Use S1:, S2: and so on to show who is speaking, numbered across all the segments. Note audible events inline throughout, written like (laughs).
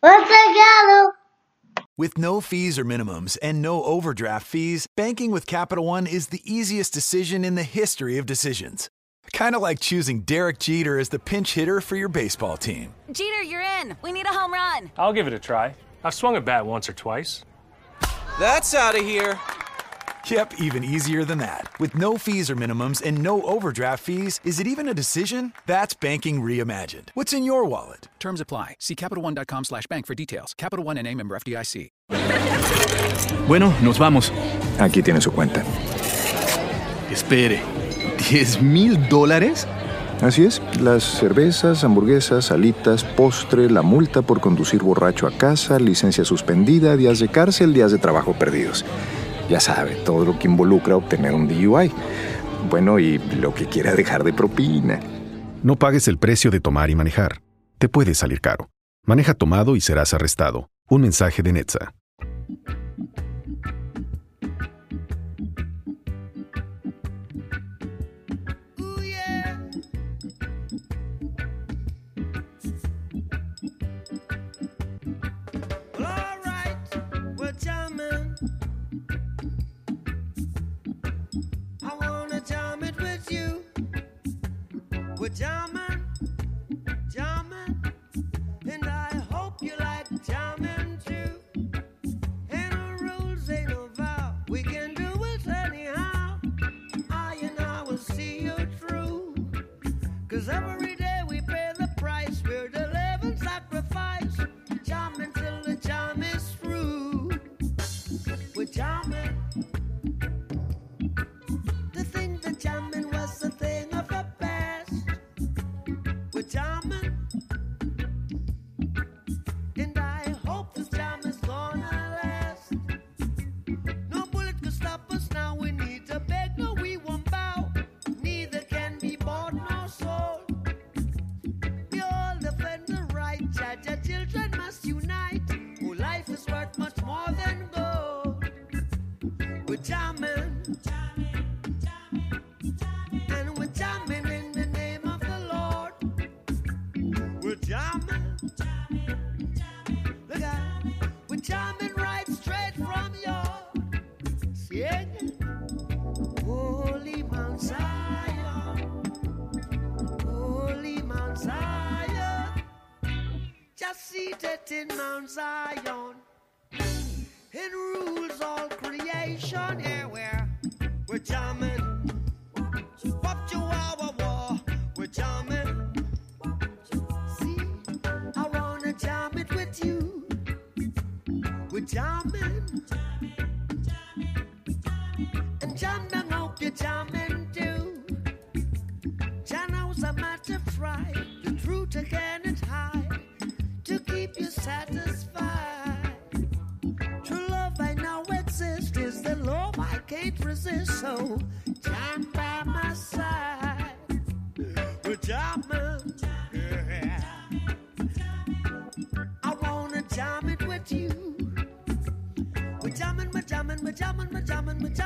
S1: What's a gallo?
S2: With no fees or minimums and no overdraft fees, banking with Capital One is the easiest decision in the history of decisions. Kind of like choosing Derek Jeter as the pinch hitter for your baseball team.
S3: Jeter, you're in. We need a home run.
S4: I'll give it a try. I've swung a bat once or twice.
S5: That's out of here.
S2: Yep, even easier than that. With no fees or minimums and no overdraft fees, is it even a decision? That's banking reimagined. What's in your wallet?
S6: Terms apply. See CapitalOne.com slash bank for details. Capital One and a member FDIC.
S7: Bueno, nos vamos.
S8: Aquí tiene su cuenta.
S7: Espere. ¿10 mil dólares?
S8: Así es, las cervezas, hamburguesas, alitas, postre, la multa por conducir borracho a casa, licencia suspendida, días de cárcel, días de trabajo perdidos. Ya sabe, todo lo que involucra obtener un DUI. Bueno, y lo que quiera dejar de propina.
S9: No pagues el precio de tomar y manejar. Te puede salir caro. Maneja tomado y serás arrestado. Un mensaje de Netza.
S10: We're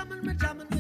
S10: jamming, we're jamming,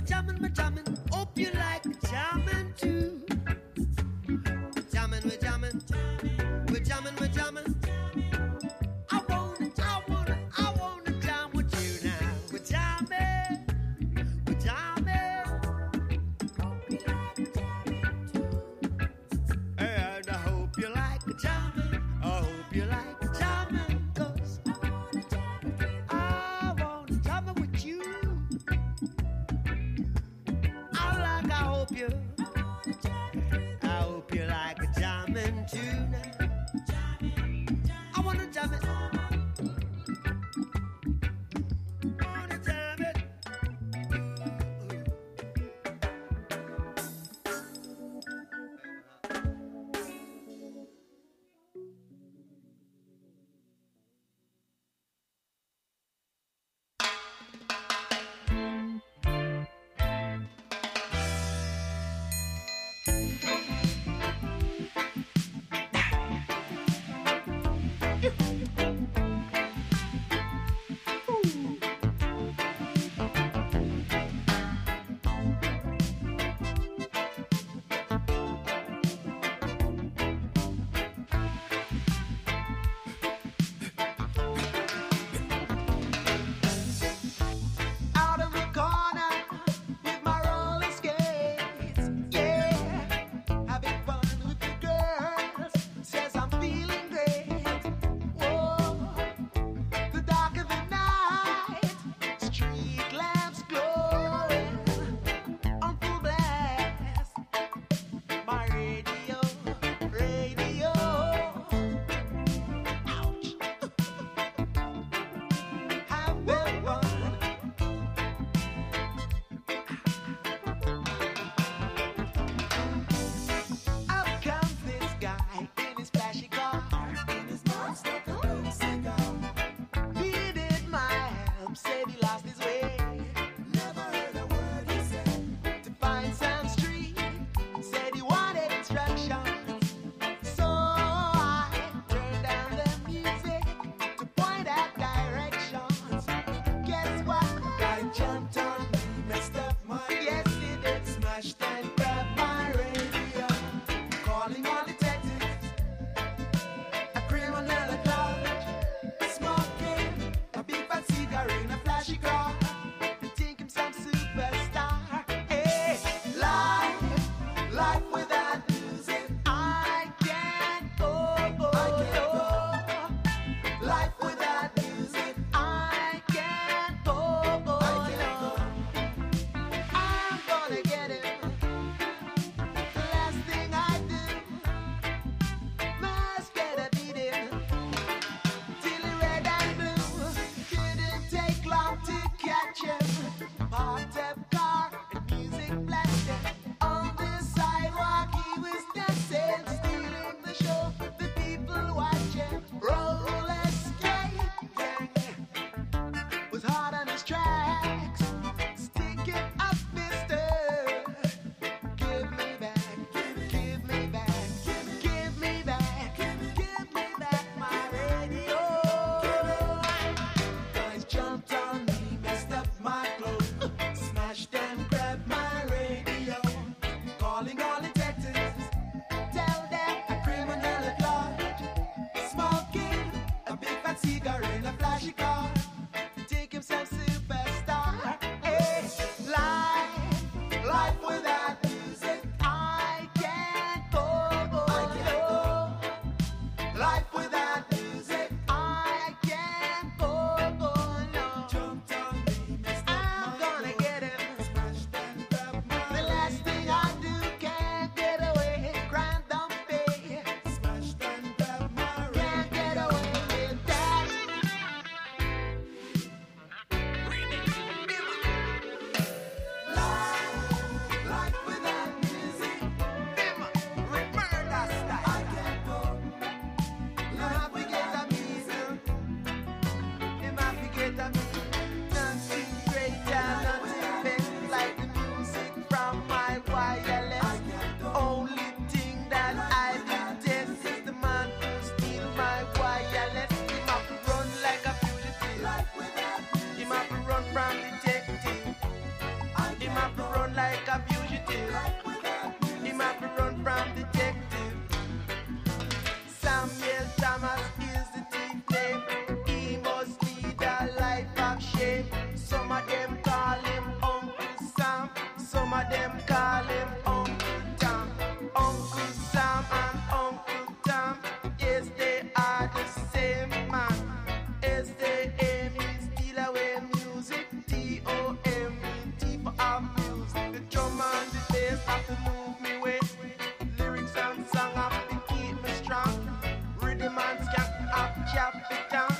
S10: down.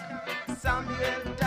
S1: Samuel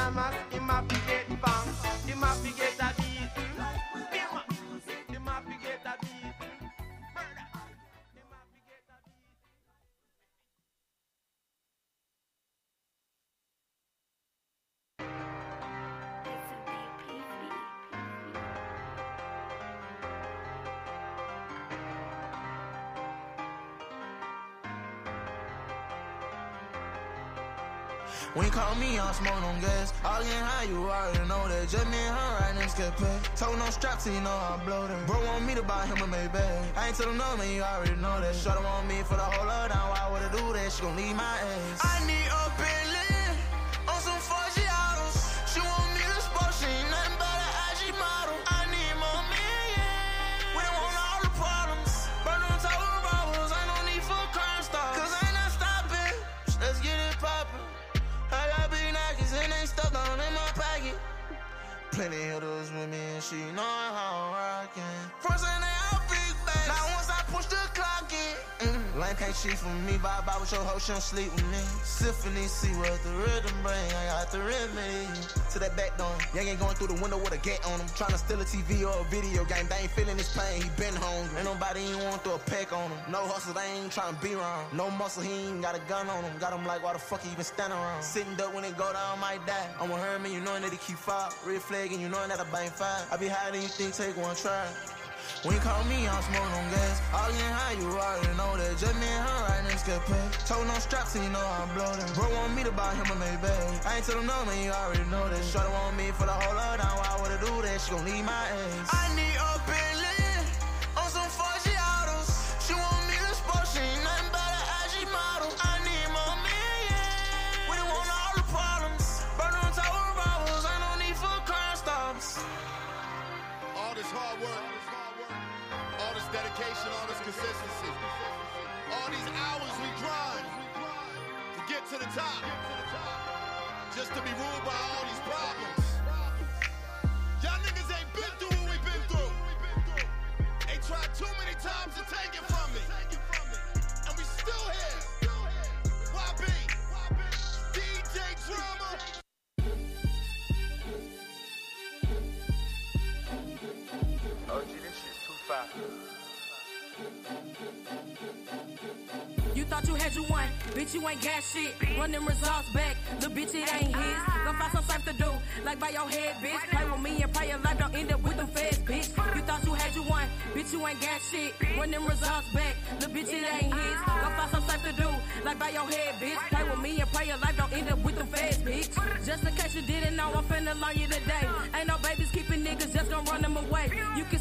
S11: When you call me, I'm smoking on gas. All in high, you already know that. Just me and her next get paid. Told no straps, so you know I blow that. Bro want me to buy him a Maybach. I ain't tell him no, man, you already know that. Shorty want me for the whole of down. Why would I do that? She gon' leave my ass. I need a Bentley she know Can't cheat from me. Vibe out with your hoe, she don't sleep with me. Symphony, see what the rhythm bring. I got the remedy. To that back door. Young ain't going through the window with a gate on him. Tryna steal a TV or a video game. They ain't feeling this pain, he been hungry. Ain't nobody ain't want throw a peck on him. No hustle, they ain't tryna be wrong. No muscle, he ain't got a gun on him. Got him like, why the fuck he even standing around? Sitting duck when it go down, might die. I'm a Herman, you knowing that he keep fire. Red flag, and you knowing that I bang fire. I be than you think, take one try. When you call me, I'm smoking on gas. All in high, you already know that. Just me and her next get paid. Told no straps, so you know I'm bloated. Bro want me to buy him a Maybach. I ain't tell him no, man, you already know that. Shorty want me for the whole of down. Why would I do that? She gon' leave my ass. I need to the top,
S12: just to be ruled by all these problems. Y'all niggas ain't been through what we been through. Tried too many times to take it from me, and we still here.
S1: This shit too fast.
S13: You thought you had you one, bitch, you ain't got shit. Run them results back, the bitch, it ain't his. Gonna find some stuff to do, like by your head, bitch. Play with me and pray your life don't end up with them feds, bitch. You thought you had you one, bitch, you ain't got shit. Run them results back, the bitch, it ain't his. Gonna find some stuff to do, like by your head, bitch. Play with me and pray your life don't end up with them feds, bitch. Just in case you didn't know, I'm finna learn you today. Ain't no babies keeping niggas, just gonna run them away. You can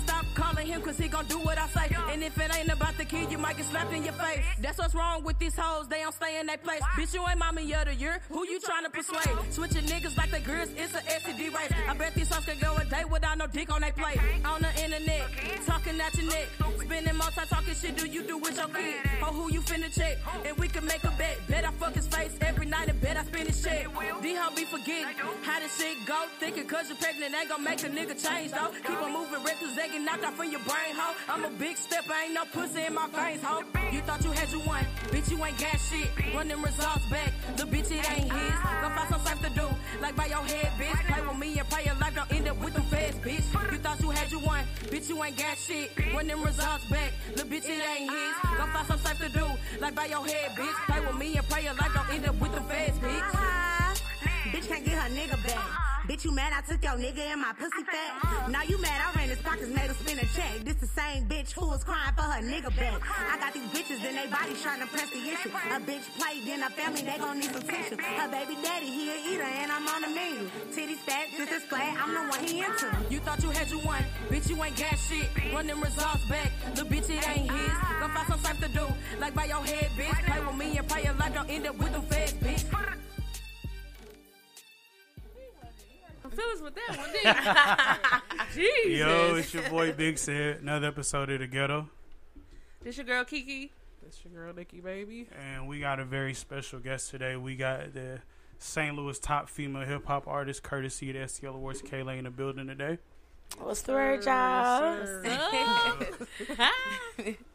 S13: calling him, cause he gon' do what I say. And if it ain't about the kid, you might get slapped in your face. That's what's wrong with these hoes, they don't stay in their place. Bitch, you ain't mommy of the year. Who you tryna persuade? Switching niggas like the girls, it's a STD race. I bet these hoes can go a day without no dick on their plate. On the internet, talking at your neck. Spending time talking shit, do you do with your kid? Oh, who you finna check? And we can make a bet. Bet I fuck his face every night and bet I spend his check. D hoe be forgetting how this shit go. Thinking cause you're pregnant ain't gonna make a nigga change though. Keep on moving get knocked out from your brain, hoe. I'm a big step, I ain't no pussy in my veins, hoe. You thought you had you one, bitch, you ain't got shit. Run them results back, the bitch, it ain't his. Go find some stuff to do, like by your head, bitch. Play with me and play your life don't end up with them feds, bitch. You thought you had you one, bitch, you ain't got shit. Run them results back, the bitch, it ain't his. Go find some stuff to do, like by your head, bitch. Play with me and play your life don't end up with them feds, bitch.
S14: Bitch can't get her nigga back. Bitch, you mad I took your nigga in my pussy fat? Now you mad I ran his pockets, made him spin a check. This the same bitch who was crying for her nigga back. I got these bitches in they bodies trying to press the issue. A bitch played in her family, they gon' need some tissue. Her baby daddy, he a eater, and I'm on the menu. Titties fat, sisters flat, I'm the one he into.
S13: You thought you had you one, bitch, you ain't got shit. Run them results back, the bitch, it ain't his. Go find some stuff to do, like by your head, bitch. Play with me and pray your life don't end up with them feds, bitch.
S15: Feelings with that one, didn't you? (laughs) Jesus.
S16: Yo, it's your boy Big Said. Another episode of The Ghetto.
S15: This your girl Kiki.
S17: That's your girl Nikki, baby.
S16: And we got a very special guest today. We got the St. Louis top female hip hop artist, courtesy of the STL Awards, KayyLayy, in the building today.
S18: What's the word, y'all? (laughs)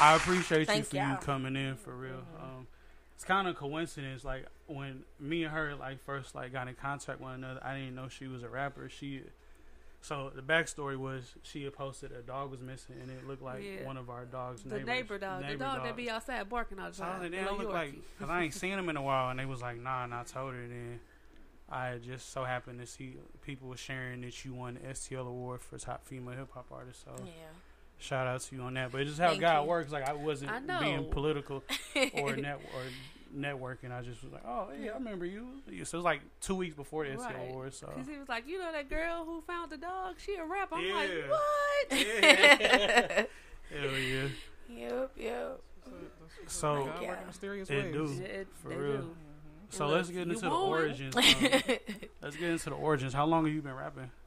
S16: I appreciate you for
S18: y'all.
S16: you coming in for real. Um, it's kind of coincidence. Like when me and her like first like got in contact with one another, I didn't know she was a rapper. She, so the backstory was she had posted a dog was missing, and it looked like
S15: Yeah.
S16: one of our dogs.
S15: The
S16: neighbors-
S15: neighbor dog.
S16: neighbor
S15: the dog, that be outside barking all the
S16: So I was
S15: time.
S16: like, look like, cause I ain't seen him in a while, and they was like, nah, and I told her. Then I just so happened to see people was sharing that you won the STL award for top female hip hop artist. So
S18: Yeah.
S16: Shout out to you on that. But it's just how
S18: Thank
S16: God
S18: you.
S16: works. Like I wasn't
S15: I
S16: being political (laughs) or net or networking. I just was like, oh yeah, I remember you. Yeah, So it was like two weeks before the STL
S15: Right.
S16: award. So
S15: Cause he was like, you know that girl who found the dog? She a rapper. I'm like, what?
S16: Yeah. (laughs) hell yeah.
S18: Yep, yep.
S16: So
S17: God work in mysterious
S16: it
S17: ways.
S16: do
S15: it-
S16: for
S15: they
S16: real.
S15: do.
S16: So
S15: And
S16: let's get into the
S15: won.
S16: origins. Um, let's get into the origins. How long have you been rapping? (laughs)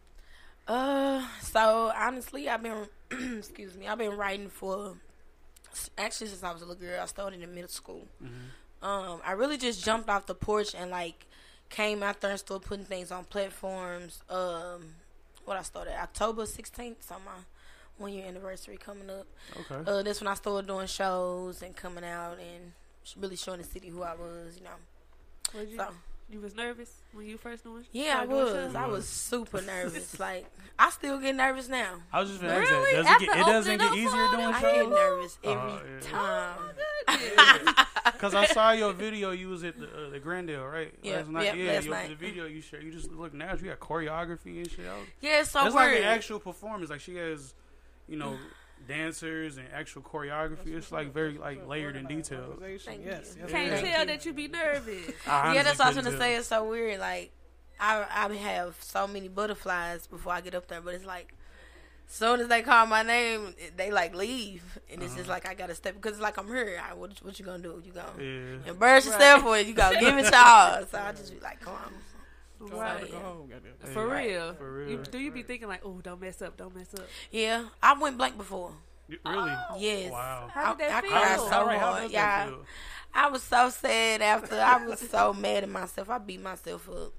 S18: Uh, so honestly, I've been, (clears throat) excuse me, I've been writing for, actually since I was a little girl. I started in middle school. Um, I really just jumped off the porch and like came out there and started putting things on platforms. Um, what I started October sixteenth, so my one year anniversary coming up.
S16: Okay.
S18: Uh, that's when I started doing shows and coming out and really showing the city who I was. You know.
S15: Was you,
S18: So-
S15: you was nervous when you first doing?
S18: Yeah, I was. I was super (laughs) nervous. like I still get nervous now.
S16: I was just gonna
S15: Really?
S16: ask that. Does it,
S15: After
S16: get, it doesn't get
S15: up
S16: easier
S15: for
S16: doing
S18: I
S16: shows?
S18: get nervous every
S16: Oh, yeah.
S18: time.
S16: Because (laughs) I saw your video. You was at the uh, the Grandel, right?
S18: Yeah,
S16: last night.
S18: yep,
S16: yeah,
S18: last
S16: your,
S18: night.
S16: the video you shared. You just look natural. You got choreography and shit. I was-
S18: Yeah, it's so
S16: That's like
S18: weird.
S16: an actual performance. Like she has, you know, dancers and actual choreography. It's like very like layered and detailed.
S18: Thank
S17: Yes,
S18: you.
S17: yes,
S15: Can't
S18: Thank
S15: tell
S18: you.
S15: that you be nervous. (laughs)
S16: I
S18: Yeah, that's what I was gonna
S16: couldn't
S18: say. It's so weird. Like I I have so many butterflies before I get up there, but it's like soon as they call my name, they like leave, and it's just uh-huh. like I gotta step because it's like I'm here. I, what what you gonna do? You gonna
S16: Yeah.
S18: embarrass yourself or you gonna give it y'all? So I just be like, come on.
S15: Right.
S17: Go home, goddamn.
S15: For
S16: Right.
S15: real.
S16: For real.
S15: You, do you be thinking like, oh, don't mess up, don't mess up?
S18: Yeah, I went blank before.
S16: You- Really? Oh.
S18: Yes.
S16: Wow.
S15: How did that
S18: I, I
S15: feel?
S18: cried so
S16: how- how
S18: hard.
S16: does that
S18: Yeah. I was so sad after. I was so (laughs) mad at myself. I beat myself up.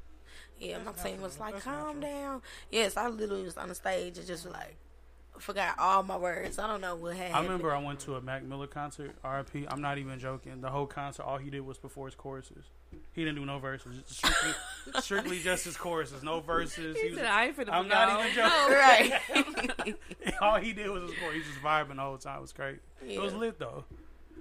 S18: Yeah, my team was like, "Calm down." Yes, I literally was on the stage and just like forgot all my words. I don't know what happened.
S16: I remember I went to a Mac Miller concert, RIP. I'm not even joking. The whole concert, all he did was perform his choruses. He didn't do no verses. Just strictly, (laughs) strictly just his choruses, no verses.
S15: He
S16: was-
S15: said, I ain't finna
S16: I'm
S15: be
S16: not
S15: gone."
S16: even
S15: No.
S16: joking. Oh, (laughs) all he did was his chorus. He was just vibing the whole time. It was great. It was lit though.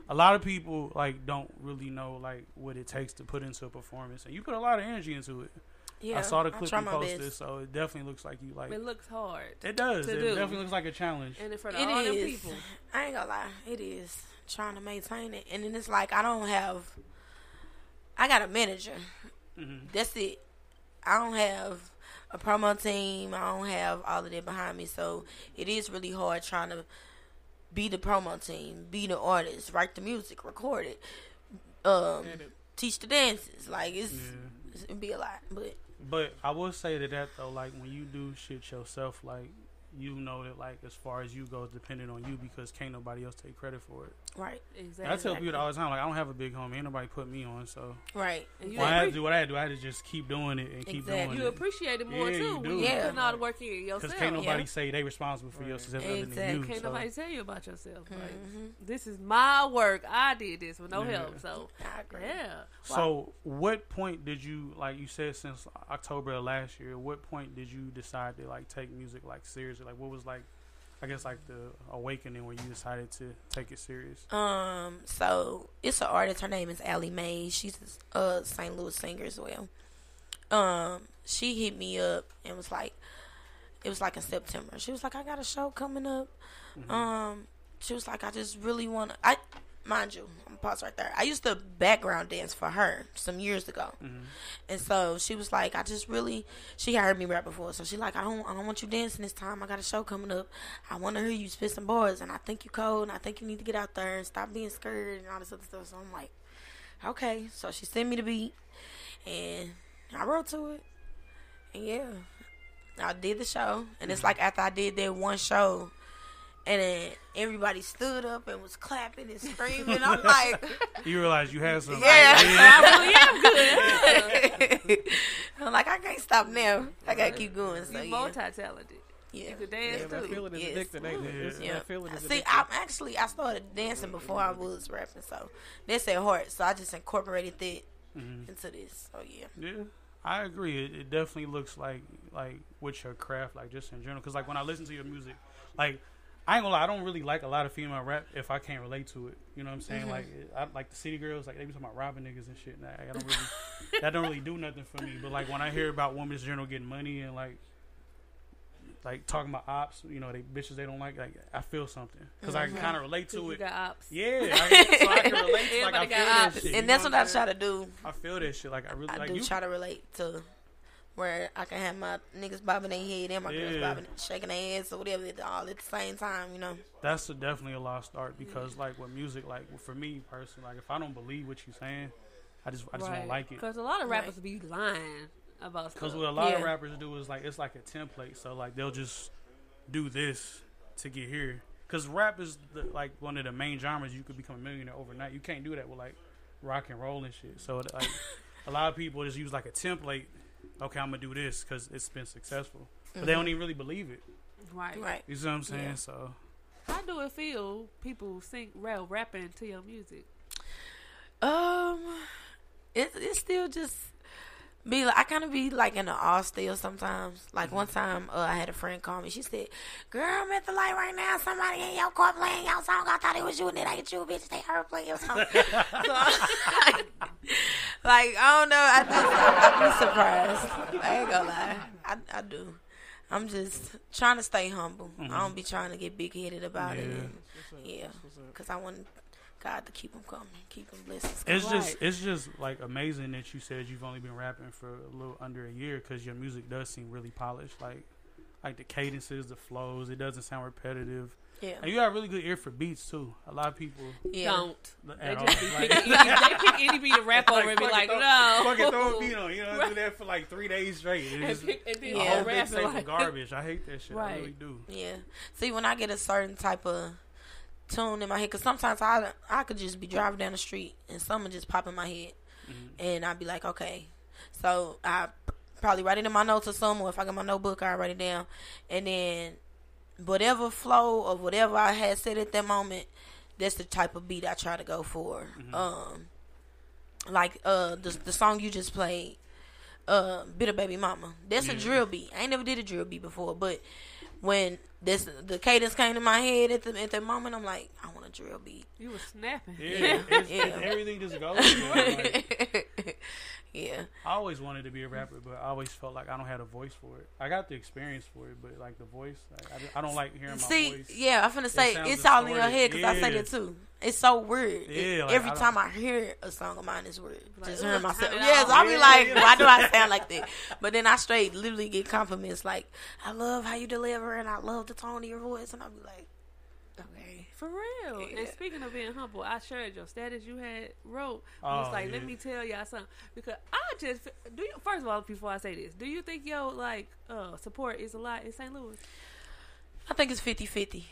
S16: A lot of people like don't really know like what it takes to put into a performance, and you put a lot of energy into it.
S18: Yeah,
S16: I saw the clip you posted,
S18: best.
S16: so it definitely looks like you like.
S15: It looks hard.
S16: It does.
S15: to
S16: It
S15: do.
S16: definitely looks like a challenge.
S15: And in front
S18: It
S15: of all them
S18: is.
S15: people.
S18: I ain't gonna lie, it is trying to maintain it, and then it's like I don't have. I got a manager.
S16: Mm-hmm.
S18: That's it. I don't have a promo team. I don't have all of that behind me, so it is really hard trying to be the promo team, be the artist, write the music, record it, um, teach the dances. Like it's, it's it'd be a lot, but
S16: But I will say to that though, like when you do shit yourself, like you know that like as far as you go, it's dependent on you because can't nobody else take credit for it.
S18: right,
S15: Exactly.
S16: I tell people all the time, like I don't have a big home, ain't nobody put me on, so
S18: right.
S15: And you,
S16: when I had to do what I had to do, I had to just keep doing it and keep
S18: Exactly.
S16: doing
S15: you
S16: it.
S15: You appreciate it more
S16: Yeah,
S15: too
S16: you
S15: when
S16: do.
S15: you
S18: Yeah.
S15: putting all the work in yourself.
S16: Because can't nobody
S18: Yeah.
S16: say they responsible for your success other than
S18: Exactly.
S16: you.
S15: Can't
S16: so.
S15: nobody tell you about yourself.
S18: Mm-hmm.
S15: this is my work. I did this with no
S16: Yeah.
S15: help. So,
S18: I agree.
S15: yeah.
S16: So, what point did you like? You said since October of last year. What point did you decide to like take music like seriously? Like, what was like, I guess like the awakening when you decided to take it serious?
S18: Um, so it's an artist. Her name is Allie Mae. She's a St. Louis singer as well. Um, she hit me up and was like, it was like in September. She was like, I got a show coming up. Um, she was like, I just really want to. I mind you, I'm gonna pause right there. I used to background dance for her some years ago, mm-hmm. and so she was like, I just really. She heard me rap before, so she like, I don't, I don't want you dancing this time. I got a show coming up. I want to hear you spit some bars, and I think you cold, and I think you need to get out there and stop being scared and all this other stuff. So I'm like. okay. So she sent me the beat, and I wrote to it, and yeah, I did the show. And it's mm-hmm. like after I did that one show, and then everybody stood up and was clapping and screaming. I'm (laughs) like,
S16: You realize you had some. (laughs)
S18: yeah,
S16: ideas. (laughs)
S18: I'm good. I'm like, I can't stop now. I gotta keep going. So
S15: You
S18: yeah.
S15: multi-talented.
S18: Yeah.
S15: You could dance
S17: Yeah,
S15: too.
S17: feeling is
S18: Yes.
S17: addicting, ain't
S18: Yeah.
S17: Feeling is
S18: See,
S17: addicting.
S18: I'm actually I started dancing before I was rapping, so that's at heart. So I just incorporated that
S16: Mhm.
S18: into this. So yeah.
S16: Yeah, I agree. It, it definitely looks like like with your craft, like just in general. Because like when I listen to your music, like I ain't gonna lie, I don't really like a lot of female rap if I can't relate to it. You know what I'm saying?
S18: Mhm.
S16: Like I like the city girls, like they be talking about robbing niggas and shit. And I, I don't really that don't really do nothing for me. But like when I hear about women in general getting money and like like talking about ops, you know, they bitches they don't like. Like I feel something because I
S18: can
S16: kind of relate to
S15: you
S16: it.
S15: got ops.
S16: Yeah, I, (laughs) so I can relate. To, like I feel
S15: got
S16: that
S15: ops.
S16: shit.
S18: And that's
S16: what
S18: what I try to do.
S16: I feel that shit. Like I really
S18: I
S16: like
S18: do
S16: you.
S18: try to relate to where I can have my niggas bobbing their head and my girls
S16: Yeah.
S18: bobbing, shaking their ass or whatever, all at the same time. You know.
S16: That's a, definitely a lost start because, like, with music, like for me personally, like if I don't believe what you're saying, I just I just
S15: Right.
S16: don't like it.
S15: Because a lot of rappers be lying about
S16: Because what a lot of rappers do is like it's like a template. So like they'll just do this to get here. Because rap is the, like one of the main genres you could become a millionaire overnight. You can't do that with like rock and roll and shit. So like (laughs) a lot of people just use like a template. Okay, I'm gonna do this because it's been successful, but they
S18: Mhm.
S16: don't even really believe it.
S15: Right.
S18: Right.
S16: You see what I'm saying?
S18: Yeah.
S16: So
S15: How do it feel people sing rap rapping to your music?
S18: Um, it it still just be like I kind of be like in the awe still sometimes. Like one time, uh, I had a friend call me. She said, "Girl, I'm at the light right now. Somebody in your car playing your song. I thought it was you, and then I get you, bitch. They heard playing your song." (laughs) so, (laughs) like I don't know. I just I'd be surprised. I ain't gonna lie. I I do. I'm just trying to stay humble. I don't be trying to get big headed about it. And, yeah, because I want God to keep them coming, keep them blessings.
S16: It's
S18: coming.
S16: just it's just like amazing that you said you've only been rapping for a little under a year because your music does seem really polished. Like like the cadences, the flows, it doesn't sound repetitive.
S18: Yeah.
S16: and you got a really good ear for beats too. A lot of people
S18: Yeah.
S15: Don't. They
S16: all.
S15: just
S16: Like-
S15: picking (laughs) any, they pick any beat to rap (laughs) over and be like,
S16: throw,
S15: no.
S16: fucking throw a beat on. You know, (laughs) do that for like three days straight. It's
S15: And
S16: just,
S15: pick- and then
S16: a
S18: Yeah.
S16: whole
S15: rap
S16: mixtape
S15: like-
S16: garbage. I hate that shit. I
S15: Right.
S16: really do.
S18: Yeah. See, when I get a certain type of tune in my head, because sometimes I I could just be driving down the street and something just pop in my head, and I'd be like, okay. So I probably write it in my notes or something, or if I got my notebook, I write it down, and then whatever flow of whatever I had said at that moment, that's the type of beat I try to go for. Um, like uh the the song you just played, uh, "Bitter Baby Mama." That's a drill beat. I ain't never did a drill beat before, but when this the cadence came to my head at the at that moment, I'm like, I want a drill beat.
S15: You were snapping.
S16: Yeah, (laughs) it's,
S18: Yeah.
S16: everything just goes. (laughs) like-
S18: yeah.
S16: I always wanted to be a rapper, but I always felt like I don't have a voice for it. I got the experience for it, but like the voice, like, I, just- I don't like hearing my
S18: See,
S16: voice.
S18: yeah, I'm finna
S16: It
S18: say
S16: sounds
S18: it's all in your head because I say that too. It's so weird.
S16: Yeah, like,
S18: every
S16: I
S18: time I hear a song of mine, it's weird.
S15: Like,
S18: Just
S15: ugh,
S18: hearing myself.
S15: it
S18: Yes,
S15: off.
S18: I'll be
S16: Yeah,
S18: like,
S16: yeah. (laughs)
S18: why do I sound like that? But then I straight literally get compliments like, I love how you deliver and I love the tone of your voice, and I'll be like, okay.
S15: For real.
S18: Yeah.
S15: And speaking of being humble, I shared your status you had wrote. I
S16: Oh,
S15: was like, let me tell y'all something because I just do. You, first of all, before I say this, do you think your like uh support is a lot in St. Louis?
S18: I think it's 50 50.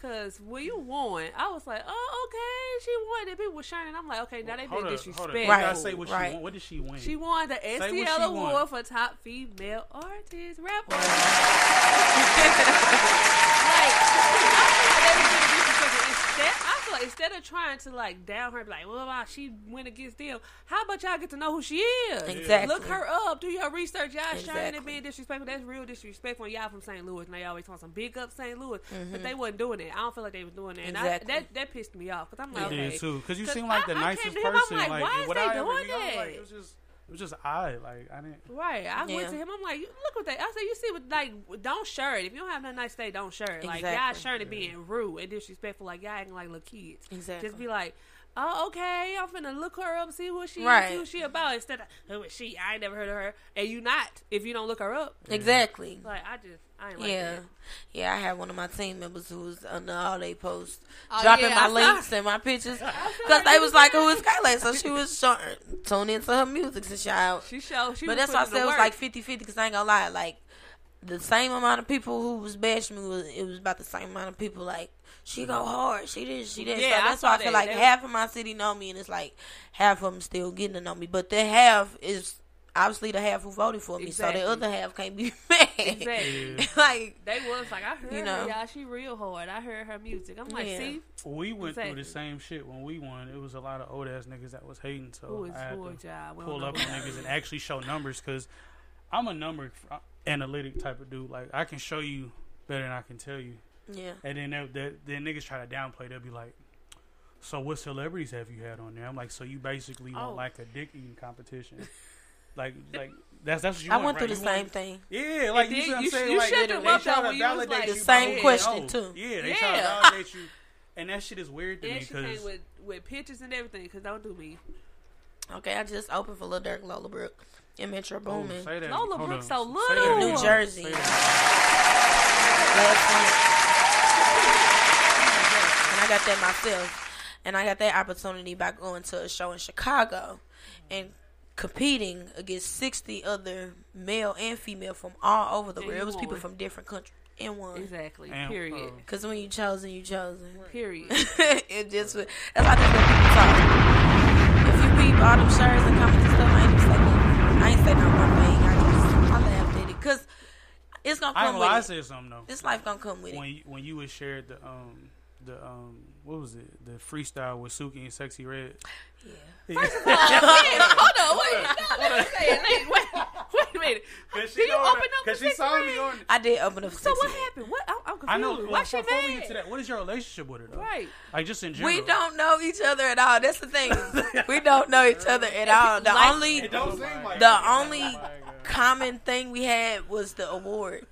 S15: Cause when you won, I was like, oh okay, she won. And people were shining. I'm like, okay, now they
S16: Hold
S15: been
S16: up, hold up.
S15: disrespectful.
S18: Right.
S16: gotta say what
S18: Right.
S16: she won. What did she win?
S15: She won the
S16: Say
S15: STL award
S16: won.
S15: for top female artist rapper. (laughs) like, I like they was gonna be disrespectful. Instead, I feel like instead of trying to like down her, be like, well, wow, she went against them. How about y'all get to know who she is?
S18: Exactly.
S15: Look her up. Do your research. Y'all shining
S18: Exactly.
S15: and being disrespectful. That's real disrespectful. And y'all from St. Louis, and they always want some big up St. Louis, but they wasn't doing it. I don't feel like they was doing that. And
S18: Mm-hmm. Exactly.
S15: I, that that pissed me off because I'm like,
S16: It
S15: okay.
S16: did too, because you
S15: 'Cause
S16: seem like the
S15: I- I
S16: nicest
S15: came to him, I'm
S16: person.
S15: like,
S16: like,
S15: why is they
S16: I ever
S15: doing
S16: meet? I was
S15: that?
S16: Like, it was just, it was just I Like I didn't.
S15: Right. I
S18: Yeah.
S15: went to him. I'm like, look what they. I said, you see what like, don't share it. If you don't have nothing nice to say, don't share it. Like y'all
S18: Exactly.
S15: sharing it being rude and disrespectful. Like y'all acting like little kids.
S18: Exactly.
S15: Just be like, oh, okay, I'm finna look her up, see what she
S18: Right.
S15: see what she about. Instead of who is she? I ain't never heard of her, and you not if you don't look her up.
S18: Exactly.
S15: Like I just I ain't like
S18: yeah,
S15: that.
S18: yeah. I had one of my team members who was under all they posts,
S15: Oh,
S18: dropping
S15: yeah,
S18: my links and my pictures, (laughs) because they was like, "Who is KayyLayy?" So she was showing, tune into her music and shit.
S15: She showed. She
S18: but that's why I said it was like
S15: work.
S18: 50 50 because I ain't gonna lie. Like, the same amount of people who was bashing me was it was about the same amount of people like she go hard, she this, she that.
S15: Yeah,
S18: so
S15: I
S18: that's why I feel
S15: that.
S18: like
S15: They-
S18: half of my city know me, and it's like half of them still getting to know me. But the half is obviously the half who voted for me, so the other half can't be (laughs) mad.
S15: Exactly. (laughs)
S18: like
S15: they was like, I heard
S18: You
S15: her,
S18: know.
S15: y'all. She real hard. I heard her music. I'm like,
S18: Yeah.
S15: see,
S16: We went through the same shit when we won. It was a lot of old ass niggas that was hating. So
S15: Who is-
S16: I had to
S15: is y'all? We don't
S16: pull up
S15: who
S16: on niggas and actually show numbers because I'm a number uh, analytic type of dude. Like I can show you better than I can tell you.
S18: Yeah.
S16: And then they, they, then niggas try to downplay. They'll be like, "So what celebrities have you had on there?" I'm like, "So you basically
S18: Oh.
S16: want like a dick eating competition?" (laughs) like like that's that's what you
S18: I
S16: want.
S18: went through
S16: right?
S18: the
S16: You
S18: same
S16: want-
S18: thing.
S16: Yeah, like
S15: And
S16: you
S15: then
S16: see what I'm
S15: you-
S16: saying?
S15: you
S16: like
S15: shut
S16: they,
S15: them
S16: they
S15: up,
S16: try
S15: though,
S16: to
S15: when you was like-
S18: The
S16: by
S18: same
S16: being
S18: question,
S16: old.
S18: too.
S16: Oh, yeah, they
S15: Yeah.
S16: try to validate you, and that shit is weird to
S15: and
S16: me because
S15: with with pictures and everything. Cause don't do me.
S18: Okay, I just opened for Lil Durk, Lola Brooke, in Metro
S16: Oh,
S18: Boomin.
S16: say that.
S15: Lola
S16: Hold
S15: Brooke's
S16: on.
S15: so
S16: Say that
S15: little.
S16: again.
S18: New Jersey. (laughs)
S16: Say that.
S18: last month. And I got that myself. And I got that opportunity by going to a show in Chicago and competing against 60 other male and female from all over the
S15: And
S18: world. It was people from different countries. And one.
S15: Exactly.
S16: And,
S15: Period.
S18: Because when you chosen, you chosen.
S15: Period. (laughs)
S18: it just was- that's why I just let people talk. If you peep all them shares and comments and stuff, I ain't even say nothing. I ain't say not one thing. I just I laughed at it because it's gonna
S16: I ain't
S18: come
S16: gonna lie, I said something though.
S18: This life gonna come with
S16: when
S18: it.
S16: you, when you had shared the um the um what was it the freestyle with Suki and Sexyy Red.
S18: Yeah.
S15: Hold on, wait. No, let me say it. Wait, wait, wait a minute.
S16: Cause
S15: Did you open up
S16: Cause
S15: the
S16: she saw me on.
S18: I did open up.
S15: So what happened? What? I'm, I'm confused.
S16: I know.
S15: Why
S16: Well,
S15: she
S16: before we
S15: mad?
S16: get to that, what is your relationship with her though?
S15: Right.
S16: Like just in general.
S18: We don't know each other at all. That's the thing. (laughs) we don't know each other at all. The
S15: Like-
S18: only
S16: It don't seem like
S18: the
S16: it.
S18: only common thing we had was the award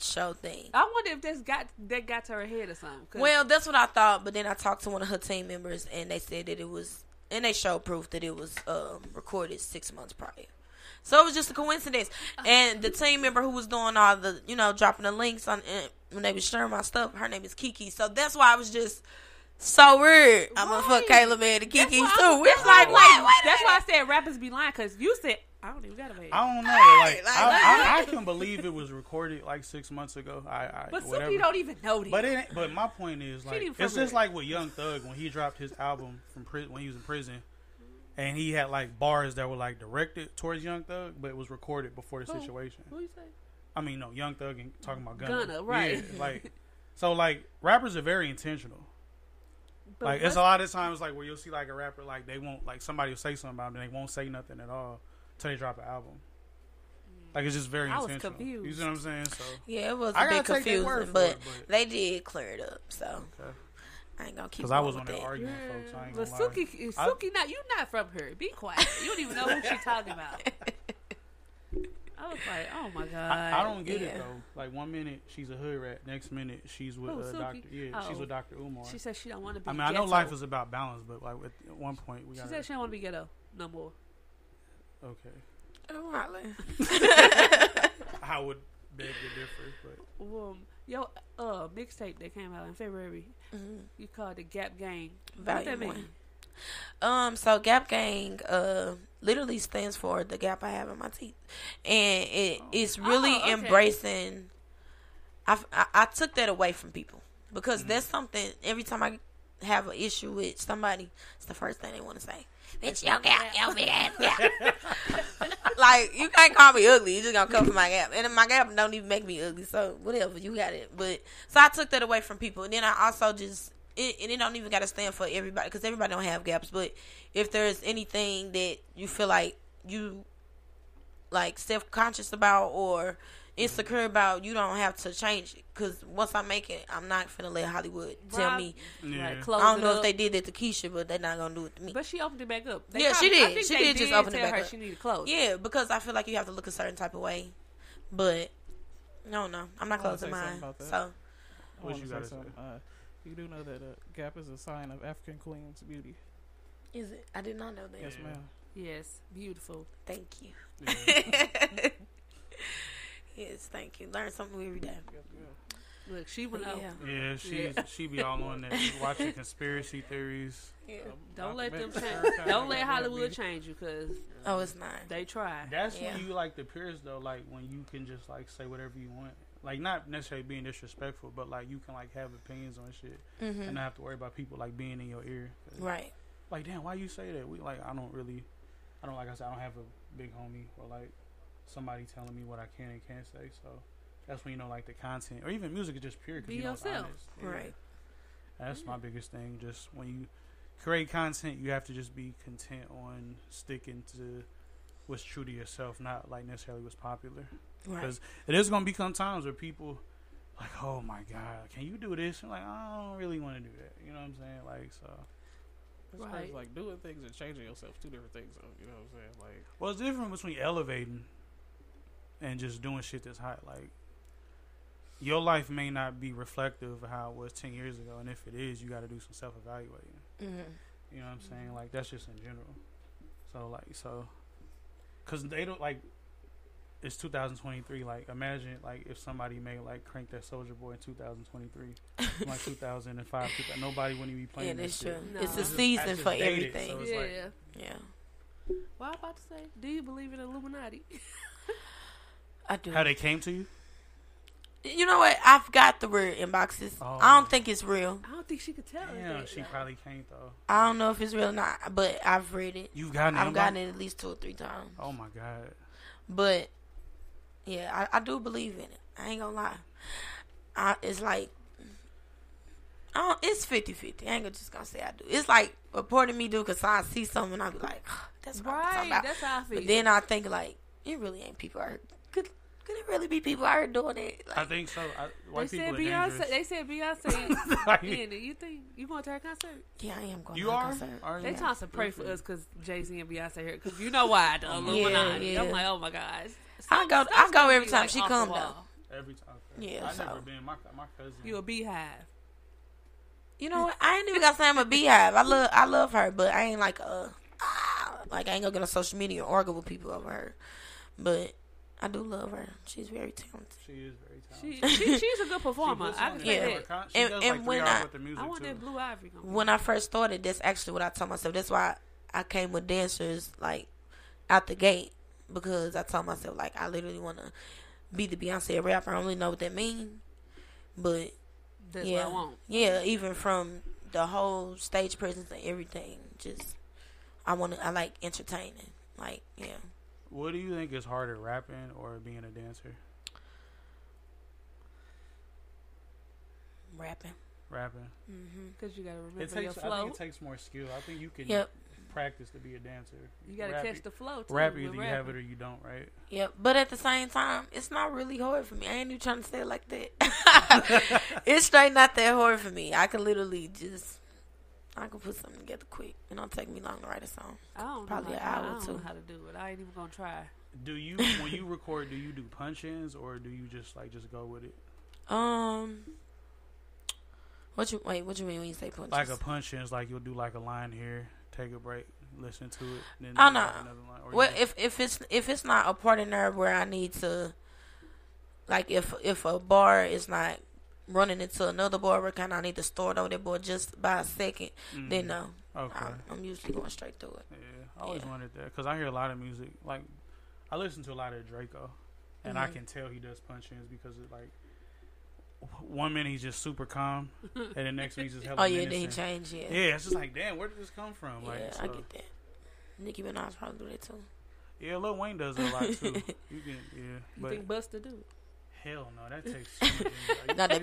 S18: show thing.
S15: I wonder if this got that got to her head or something.
S18: Well, that's what I thought, but then I talked to one of her team members, and they said that it was, and they showed proof that it was um, recorded six months prior. So it was just a coincidence. And the team member who was doing all the, you know, dropping the links on uh, when they was sharing my stuff, her name is Kiki. So that's why I was just so weird. I'm gonna fuck man and Kiki too. It's like,
S15: why-
S18: wait, wait.
S15: That's why I said rappers be lying because you said I don't even got a man.
S16: I don't know. Like, (laughs)
S18: like,
S16: I, I, I can believe it was recorded like six months ago. I, I
S15: But
S16: whatever.
S15: Suki don't even know this.
S16: But it, but my point is like it's just like with Young Thug when he dropped his album from prison when he was in prison, and he had like bars that were like directed towards Young Thug, but it was recorded before the
S15: Who?
S16: situation.
S15: Who you say?
S16: I mean, no, Young Thug and talking about Gunna,
S15: Gunna, right.
S16: Yeah, like (laughs) so, like rappers are very intentional.
S15: But
S16: like it's a lot of times like where you'll see like a rapper like they won't like somebody will say something about them and they won't say nothing at all till they drop an album. Like it's just very
S15: I was
S16: intentional. You
S15: confused.
S16: see what I'm saying? So
S18: Yeah, it was
S16: I
S18: a bit
S16: gotta take their word
S18: confusing, but,
S16: but-
S18: they did clear it up. So
S16: Okay.
S18: I ain't gonna keep.
S16: Because I was on
S18: with
S16: there
S18: that.
S16: arguing, folks. I ain't
S15: But
S16: gonna.
S15: Suki,
S16: I-
S15: Suki, not you not from her. Be quiet. You don't even know who she (laughs) talking about. I was like, oh my god.
S16: I, I don't get
S18: Yeah.
S16: it though. Like one minute she's a hood rat, next minute she's with
S15: Who,
S16: uh, Doctor. Yeah, she's
S15: Oh.
S16: with Doctor Umar.
S15: She said she don't want to be.
S16: I mean, I know life is about balance, but like at one point we
S15: She
S16: got.
S15: said she don't want to be ghetto no more.
S16: Okay,
S18: Oh, Riley. (laughs) (laughs)
S16: I would beg to differ, but
S15: Um, yo, uh, mixtape that came out in February. You called it Gap Gang. What that
S18: Volume
S15: mean?
S18: one. Um, so Gap Gang, uh, literally stands for the gap I have in my teeth, and it is really
S15: Oh, okay.
S18: embracing. I, I I took that away from people because
S15: Mm-hmm.
S18: that's something. Every time I have an issue with somebody, it's the first thing they want to say. Bitch, your gap, your big ass gap. (laughs) like you can't call me ugly. You just gonna come for my gap, and my gap don't even make me ugly. So whatever, you got it. But so I took that away from people, and then I also just it, and it don't even got to stand for everybody because everybody don't have gaps. But if there's anything that you feel like you like self conscious about or insecure about, you don't have to change it. Because once I make it, I'm not finna let Hollywood tell me.
S16: Yeah.
S15: Like, close
S18: I don't know
S15: up.
S18: if they did that to Keisha, but they're not gonna do it to me.
S15: But she opened it back up. They
S18: yeah, she
S15: probably- I
S18: did.
S15: think
S18: She
S15: they
S18: did just open it back
S15: her
S18: up.
S15: She needed close.
S18: Yeah, because I feel like you have to look a certain type of way. But no, no, I'm not
S17: I wanna
S18: closing
S17: say something
S18: mine.
S17: about that.
S18: So
S17: I
S16: What you
S17: say
S16: gotta say?
S17: something. Uh, you do know that uh, gap is a sign of African queen's beauty.
S18: Is it? I did not know that.
S16: Yes, ma'am.
S15: Yes, beautiful.
S18: Thank you. (laughs) yes, thank you. Learn something every day.
S15: Look, she went
S18: Yeah.
S16: Yeah, she
S15: Yeah. (laughs)
S16: she be all on that watching conspiracy theories.
S18: Yeah.
S15: Don't let them change. (laughs) Don't let Hollywood change you, cause
S18: Oh, it's not.
S15: they try.
S16: That's
S18: Yeah.
S16: when you like the peers though, like when you can just like say whatever you want. Like not necessarily being disrespectful, but like you can like have opinions on shit
S18: Mhm.
S16: and not have to worry about people like being in your ear.
S18: Right.
S16: Like, damn, why you say that? We like I don't really I don't like I said, I don't have a big homie or like somebody telling me what I can and can't say, so that's when you know like the content or even music is just pure 'cause
S15: Be
S16: you know
S15: yourself.
S16: honest. Yeah.
S18: Right.
S16: That's my biggest thing. Just when you create content, you have to just be content on sticking to what's true to yourself, not like necessarily what's popular.
S18: Right.
S16: Because it is gonna become times where people like, oh my god, can you do this? I'm like, I don't really want to do that. You know what I'm saying? Like, so.
S17: It's
S15: Right.
S17: crazy, like doing things and changing yourself, two different things. Though, you know what I'm saying? Like,
S16: Well, it's different between elevating and just doing shit that's hot. Like, your life may not be reflective of how it was 10 years ago. And if it is, you got to do some self evaluating.
S18: Mhm.
S16: You know what I'm saying? Like, that's just in general. So, like, so. Because they don't, like, it's 2023. Like, imagine, like, if somebody made, like, Crank That Soldier Boy in 2023. from, (laughs) like, 2005. 2000, nobody wouldn't be playing
S18: Yeah,
S16: that
S18: that's
S16: shit.
S18: true.
S15: No.
S18: It's a
S15: It's
S16: just-
S18: season for
S16: dated,
S18: everything.
S16: so
S15: yeah.
S16: like-
S18: yeah.
S15: Well, I'm about to say, do you believe in Illuminati? (laughs)
S18: I do.
S16: How they came to you?
S18: You know what? I've got the word inboxes.
S16: Oh.
S18: I don't think it's real.
S15: I don't think she could tell. us
S16: Damn,
S15: that.
S16: she probably can't, though.
S18: I don't know if it's real or not, but I've read it.
S16: You've gotten it.
S18: I've
S16: inbox?
S18: gotten it at least two or three times.
S16: Oh, my God.
S18: But yeah, I, I do believe in it. I ain't gonna lie. I, it's like I don't, it's 50-50. I ain't gonna just gonna say I do. It's like a part of me do because I see something and I be like, (sighs) that's what I'm talking
S15: Right,
S18: about.
S15: that's how I feel.
S18: But then I think like it really ain't people out here. Could could it really be people out here doing it?
S16: I think so. I,
S15: They
S16: white
S15: said
S16: people are
S15: Beyonce.
S16: dangerous.
S15: They said Beyonce. (laughs)
S16: Like-
S15: in it. You think you going to her concert?
S18: Yeah, I am going
S16: You
S18: to her
S16: are?
S18: concert.
S16: Are
S15: They
S16: you?
S15: trying to pray for us because Jay Z and Beyonce here. Because you know why the
S16: my
S15: Illuminati.
S18: Yeah,
S15: I'm like, oh my gosh.
S18: I go
S15: Some
S18: I go every time
S15: like,
S18: she
S15: off
S18: come
S15: wall.
S18: though.
S16: Every time.
S18: Yeah,
S16: I've
S18: so-
S16: never been. My, my cousin.
S15: You a beehive.
S18: You know what? I ain't even gotta say I'm a beehive. I love I love her, but I ain't like a ah, like I ain't gonna get on social media and argue with people over her. But I do love her. She's very talented.
S16: She is very talented.
S15: she she's a good performer.
S16: puts
S15: I
S16: on
S15: can
S16: it.
S15: say
S18: Yeah.
S15: that.
S16: She
S18: And- and
S16: like
S18: when I-
S16: with the music
S15: I want
S16: too.
S15: that blue ivory. Gonna
S18: When I first started, that's actually what I told myself. That's why I came with dancers like out the gate because I told myself like I literally want to be the Beyonce rapper. I don't really know what that means, but
S15: That's
S18: yeah,
S15: what I want.
S18: yeah. Even from the whole stage presence and everything, just I want to. I like entertaining. Like yeah.
S16: What do you think is harder, rapping or being a dancer?
S18: Rapping.
S16: Rapping.
S18: Mm-hmm.
S15: Because you got to remember
S16: It
S15: your
S16: takes. I
S15: flow.
S16: think it takes more skill. I think you can
S18: Yep.
S16: practice to be a dancer.
S15: You gotta
S16: Rap-
S15: catch the flow, too,
S16: Rap either you have it or you don't, right?
S18: Yep, but at the same time, it's not really hard for me. I ain't even trying to say it like that. (laughs) (laughs) it's straight not that hard for me. I can literally just, I can put something together quick. It don't take me long to write a song.
S15: I don't
S18: Probably
S15: know
S18: an hour
S15: I
S18: or
S15: don't
S18: two.
S15: know how to do it. I ain't even gonna try.
S16: Do you when you record? Do you do punch-ins or do you just like just go with it?
S18: Um, what you wait? What you mean when you say punch?
S16: Like a punch-in is like you'll do like a line here, take a break, listen to it, then
S18: Oh
S16: do,
S18: no.
S16: like, another line. Or
S18: Well, if if it's if it's not a part in there where I need to, like if if a bar is not running into another bar where kind of I need to start over that bar just by a 2nd then
S16: Mhm.
S18: no.
S16: Okay.
S18: I'm, I'm usually going straight through it.
S16: Yeah, I always
S18: Yeah.
S16: wanted that because I hear a lot of music. Like, I listen to a lot of Draco, and I
S18: Mhm.
S16: can tell he does punch-ins because it like one minute he's just super calm, (laughs) and the next minute he's just hella
S18: Oh, yeah, then he
S16: menacing.
S18: change, yeah.
S16: yeah. It's just like, damn, where did this come from? Like,
S18: yeah,
S16: so,
S18: I get that. Nicki Minaj probably do that too.
S16: yeah, Lil Wayne does it a lot too. (laughs) you can, yeah,
S15: You
S16: but
S15: think Busta do?
S16: Hell no, that (laughs) takes. So much energy.
S18: Not that.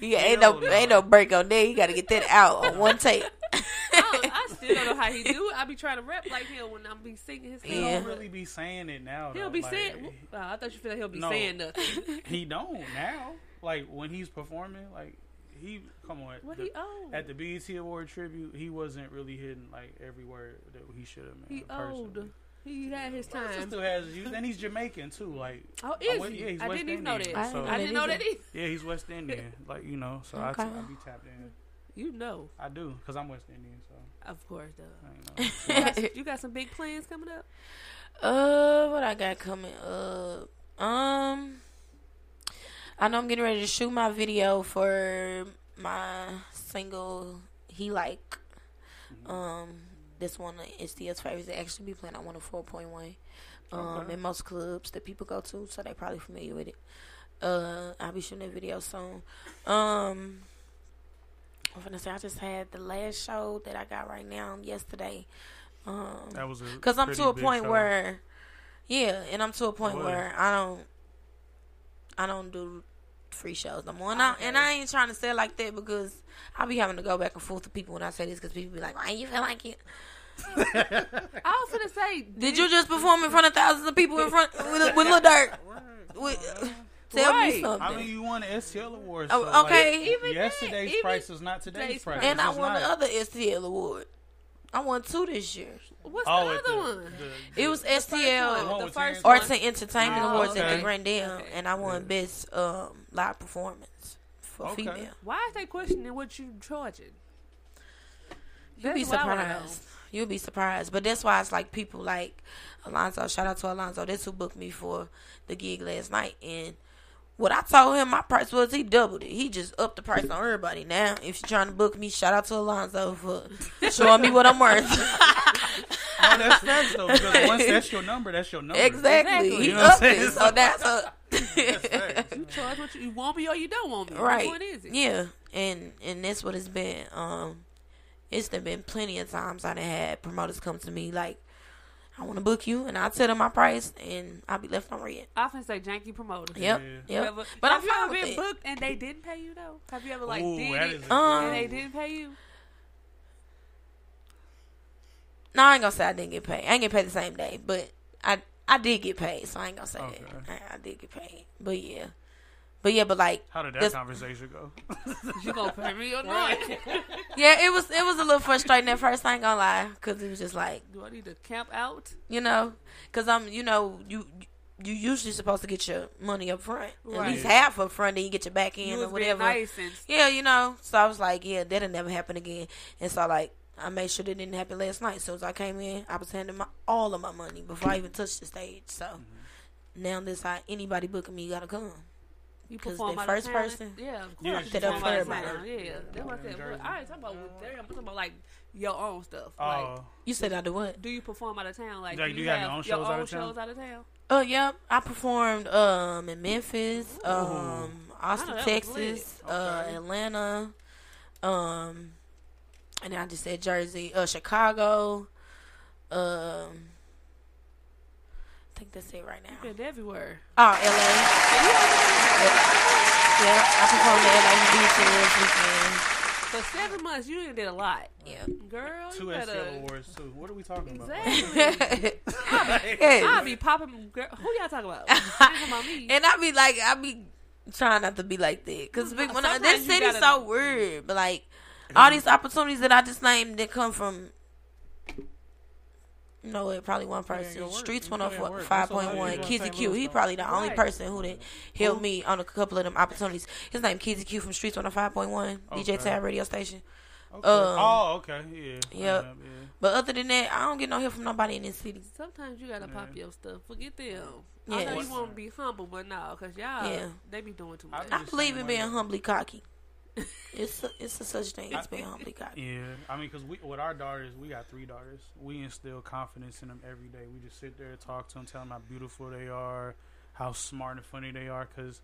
S18: yeah, (laughs) (laughs) ain't no,
S16: no.
S18: ain't no break on there. You got to get that out on one take.
S15: I, I still don't know how he do it. I be trying to rap like him when I'm be singing his
S16: He don't really be saying it now.
S15: He'll be
S16: like,
S15: saying. Oh, I thought you feel like he'll be
S16: No.
S15: saying nothing.
S16: He don't now. Like when he's performing, like he come on.
S15: What
S16: the-
S15: he old?
S16: at the BET Award tribute, he wasn't really hitting like every word that he should have.
S15: He old. He had his
S16: Busta
S15: time.
S16: still has his youth, and he's Jamaican too. Like,
S15: Oh,
S16: I
S15: is
S16: went-
S15: he?
S16: Yeah, he's
S15: I
S16: West
S15: didn't even know
S16: Indian,
S15: that.
S16: so-
S15: I didn't know that either. (laughs)
S16: Yeah, he's West Indian. like you know, so I,
S18: Okay.
S16: I be tapped in.
S15: You know.
S16: I do, because I'm West Indian, so.
S15: Of course, though.
S16: I know. (laughs)
S15: you, got, you got some big plans coming up?
S18: Uh, what I got coming up? Um, I know I'm getting ready to shoot my video for my single "He Like." Um, this one is STS favorites. They actually be playing on one of four point one. Um,
S19: Okay.
S18: in most clubs that people go to, so they probably familiar with it. Uh, I'll be shooting that video soon. Um, I'm gonna say I just had the last show that I got right now yesterday. Um,
S16: That was
S18: because I'm to a point
S16: show.
S18: where, yeah, and I'm to a point where I don't, I don't do free shows no more. And, oh, I, and I ain't trying to say it like that because I'll be having to go back and forth to people when I say this because people be like, "Why you feel like you?" (laughs)
S15: I was gonna say,
S18: Did you just perform in front of thousands of people in front with, with Lil Durk? (laughs) With, (laughs) tell me something.
S16: I mean, you won the STL award.
S18: Oh,
S16: so, like,
S18: okay. Even
S16: yesterday's
S18: even
S16: price is not today's
S15: today's
S16: price.
S18: and
S16: It's
S18: I
S16: just
S18: won the other STL award. I won two this year.
S15: What's
S16: Oh,
S15: the other
S16: the-
S15: one?
S16: the-
S18: It was
S15: one,
S18: STL
S15: the first
S18: Arts
S15: one.
S18: and Entertainment
S15: Oh,
S18: Awards at
S15: okay.
S18: the Grandel,
S15: Okay.
S18: and I won Best um, Live Performance for
S15: Okay.
S18: female.
S15: Why is they questioning what you charging?
S18: You'd be
S15: That's what I wanna
S18: surprised. You'd be surprised. But that's why it's like people like Alonzo. Shout out to Alonzo. That's who booked me for the gig last night. And what I told him my price was, he doubled it. He just upped the price on everybody. Now, if you're trying to book me, shout out to Alonzo for (laughs) showing me what I'm worth.
S16: Oh, that's (laughs) facts though. Because once that's your number, that's your number.
S18: Exactly.
S16: You
S18: He
S16: know what I'm
S18: upped
S16: saying?
S18: it. So that's a (laughs)
S15: You charge what you, you want me or you don't want me.
S18: right.
S15: What is it?
S18: Yeah, and and that's what it's been. Um, it's there been plenty of times I done had promoters come to me like, I want to book you, and I tell them my price, and I'll be left on red.
S15: I often say janky promoters.
S18: Yep,
S15: You
S18: yep.
S15: ever-
S18: But
S15: have
S18: I'm
S15: you ever been
S18: it.
S15: booked and they didn't pay you though? Have you ever like
S16: Ooh,
S15: did
S16: that
S15: it
S16: is
S18: Um,
S15: and they didn't pay you?
S18: No, I ain't gonna say I didn't get paid. I ain't get paid the same day, but I I did get paid, so I ain't gonna say that. I, I did get paid, but yeah, but yeah, but like
S16: How did that
S18: that's-
S16: conversation go? (laughs)
S15: You gonna pay me or not? (laughs)
S18: yeah, it was it was a little frustrating at first. I ain't gonna lie, cause it was just like
S15: Do I need to camp out?
S18: you know, cause I'm you know you you usually supposed to get your money up front, at least half up front, then you get your back end
S15: was
S18: or whatever.
S15: nice and
S18: yeah, you know. So I was like, yeah, that'll never happen again. And so like I made sure that didn't happen last night. So as I came in, I was handing my all of my money before I even touched the stage. So
S15: Mm-hmm.
S18: now this how anybody booking me, gotta come.
S15: You
S18: Because
S15: perform
S18: the first
S15: town,
S18: person,
S15: Yeah, of
S16: Yeah,
S15: course.
S16: she
S15: you
S18: did up
S15: perform
S18: for
S15: out of
S18: everybody.
S15: town. Yeah, that's what I said.
S16: Jersey.
S15: But I ain't talking about with them. I'm talking about like your own stuff.
S16: Oh.
S15: Like,
S18: You said I do what?
S15: do you perform out of town? Like,
S16: Like,
S15: do you,
S16: have
S15: have
S16: your own
S15: your
S16: shows
S15: own
S16: out of town?
S15: shows out of town?
S18: Oh yeah, I performed um in Memphis, um Austin,
S15: I know that was
S18: Texas,
S15: lit.
S18: uh Atlanta, um and then I just said Jersey, uh Chicago, um I think that's it right now.
S15: You've been everywhere.
S18: Oh, LA. Yeah, I performed at LA Beach this weekend.
S15: For seven months, you done did a lot.
S18: Yeah.
S15: Girl,
S16: Two
S15: you better.
S16: STL awards too. What are we talking about?
S15: Exactly.
S18: Yes. (laughs)
S15: I'll be popping. Girl, who y'all talking about? (laughs) Talking about me.
S18: And I be like, I be trying not to be like that because when I, this
S15: you
S18: city's
S15: gotta-
S18: so weird. But like all these opportunities that I just named that come from. No, it probably one person.
S16: your.
S18: Streets
S16: You
S18: one
S16: put in
S18: hundred
S16: work.
S18: five
S16: That's what
S18: point
S16: I
S18: one.
S16: do in
S18: Kizzy Q. He probably the only person who did helped me on a couple of them opportunities. His name Kizzy Q from Streets one hundred five point one. DJ
S16: Okay.
S18: Tab radio station.
S16: Okay.
S18: Um,
S16: oh, okay. Yeah.
S18: Yep.
S16: Yeah.
S18: But other than that, I don't get no help from nobody in this city.
S15: Sometimes you gotta pop your stuff. Forget them. I
S18: Yeah.
S15: know you want to be humble, but no, cause y'all,
S18: Yeah.
S15: they be doing too much.
S18: I believe in being humbly cocky. It's a, it's a such thing as being humbly cocky.
S16: Yeah, I mean, because we with our daughters, we got three daughters. We instill confidence in them every day. We just sit there, and talk to them, tell them how beautiful they are, how smart and funny they are. Because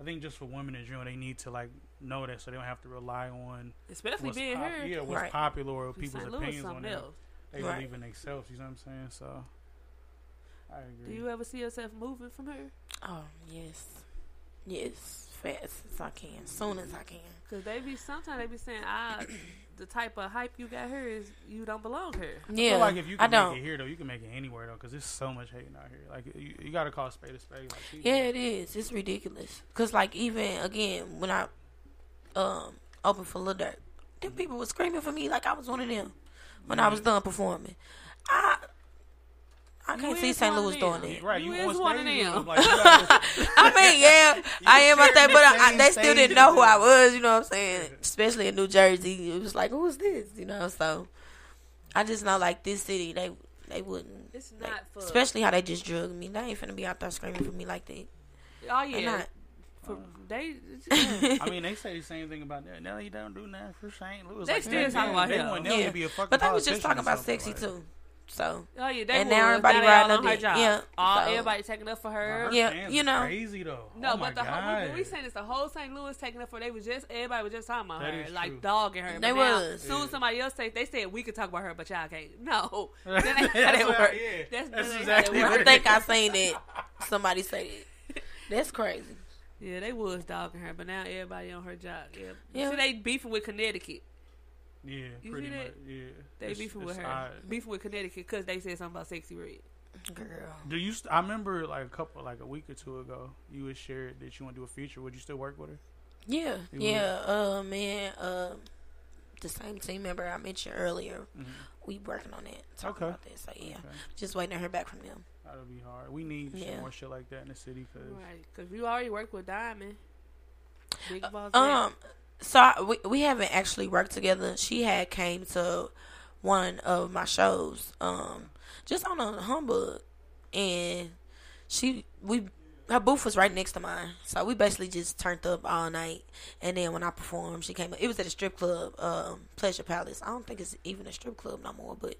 S16: I think just for women in general, they need to like know that, so they don't have to rely on
S15: Especially
S16: what's
S15: being here.
S16: Yeah, what's
S15: Right.
S16: popular or
S15: In
S16: people's
S15: St.
S16: Opinions on
S15: something
S16: them.
S15: else.
S16: They
S18: Right.
S16: believe in themselves. You know what I'm saying? So I agree.
S15: Do you ever see yourself moving from here?
S18: Oh yes, yes, fast as I can, soon as I can.
S15: Cause they be sometimes they be saying, ah, (clears throat) the type of hype you got here is you don't belong here.
S16: I
S18: Yeah,
S16: feel like if you
S18: I
S16: can make
S18: don't.
S16: it here though, you can make it anywhere though, because there's so much hating out here. Like you, you got to call a spade a spade. Like
S18: Yeah, it is. It's ridiculous. Cause like even again when I um opened for Lil Durk, them people were screaming for me like I was one of them when I was done performing. I I can't see St. Louis doing it.
S16: Right,
S15: You
S16: you,
S15: is
S16: on
S15: one of
S16: stage with
S15: them.
S16: them, like, (laughs)
S18: I mean, yeah, I am out there, but uh, I,
S16: I,
S18: they still didn't know who I was. You know what I'm saying? Especially in New Jersey, it was like, who is this? You know, so I just know like this city, they they wouldn't.
S15: It's
S18: they-
S15: not for-
S18: especially how they just drugged me. They ain't finna be out there screaming for me like that.
S15: Oh
S18: They
S15: yeah.
S18: not.
S15: For, they. (laughs)
S16: I mean, they say the same thing about that. No, you don't do nothing for St. Louis.
S15: They
S16: like,
S15: still talking about him.
S16: want
S18: Yeah.
S16: be a fucking
S18: But they was just talking about Sexyy
S16: like-
S18: too. So
S15: Oh yeah, they
S18: and
S15: was.
S18: now everybody
S15: they
S18: riding
S15: all
S18: on
S15: her
S18: dick.
S15: job.
S18: Yeah,
S15: All
S18: so-
S15: everybody taking up for her.
S16: Her
S18: Yeah, you
S16: is
S18: know.
S16: crazy though.
S15: No,
S16: oh
S15: but the whole,
S16: God.
S15: when we saying this, the whole St. Louis taking up for they was just everybody was just talking about
S16: That
S15: her,
S16: is
S15: like
S16: true.
S15: dogging her.
S18: They
S15: but now,
S18: was.
S15: Soon
S16: Yeah.
S15: somebody else say they said we could talk about her, but y'all can't. No, (laughs) that (laughs) ain't how
S16: That's
S15: that
S16: what I-
S15: work.
S16: yeah.
S15: That's,
S16: That's exactly
S15: how
S18: I think I (laughs) seen it. Somebody say it. That's crazy.
S15: Yeah, they was dogging her, but now everybody on her job. Yeah,
S18: Yeah.
S15: See, they beefing with Connecticut.
S16: Yeah,
S15: You
S16: pretty
S15: see
S16: much. Yeah,
S15: They
S16: It's-
S15: beefing
S16: it's
S15: with her,
S16: odd.
S15: beefing with Connecticut because they said something about Sexyy Red.
S18: Girl.
S16: Do you? St- I remember like a couple, like a week or two ago, you had shared that you want to do a feature. Would you still work with her?
S18: Yeah,
S16: You
S18: yeah. Uh, man, uh, the same team member I mentioned earlier, we working on it, Talking
S16: Mm-hmm. Okay.
S18: about that. So yeah,
S16: Okay.
S18: just waiting to hear back from them.
S16: That'll be hard. We need some
S18: Yeah.
S16: more shit like that in the city. Cause
S15: Right, because you already worked with Diamond. Big boss.
S18: Um, so we we haven't actually worked together. She had came to one of my shows, um, just on a humbug, and she we her booth was right next to mine, so we basically just turned up all night. And then when I performed, she came. It was at a strip club, um, Pleasure Palace. I don't think it's even a strip club no more, but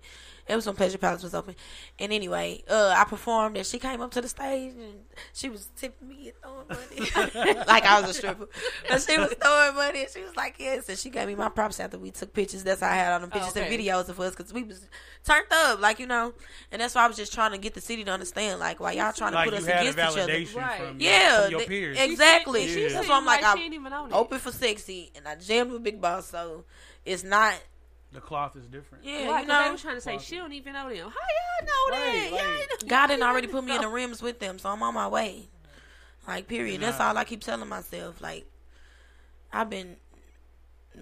S18: it was when Pleasure Palace was open. And anyway, uh, I performed, and she came up to the stage, and she was tipping me and throwing money, (laughs) like I was a stripper. But she was throwing money, and she was like, "Yes." And she gave me my props after we took pictures. That's how I had all the
S15: Oh,
S18: pictures
S15: okay.
S18: and videos of us because we was turned up, like you know. And that's why I was just trying to get the city to understand, like, why y'all trying to
S16: like
S18: put us
S16: had a
S18: against each other.
S15: Right.
S16: from,
S18: Yeah,
S16: from your
S18: th-
S16: peers.
S18: exactly.
S16: She
S18: That's why I'm like,
S15: like
S18: I'm
S15: she ain't even on it.
S18: open for Sexyy, and I jammed with Big Boss, so it's not.
S16: The cloth is different.
S18: Yeah,
S15: Right,
S18: you
S15: 'cause they
S18: know,
S15: was trying to say she don't even know them. How y'all know
S16: Right,
S15: that? Y'all
S16: like-
S15: know-
S18: God didn't already put me in the (laughs) rims with them, so I'm on my way. Like, period. That's all I keep telling myself. Like, I've been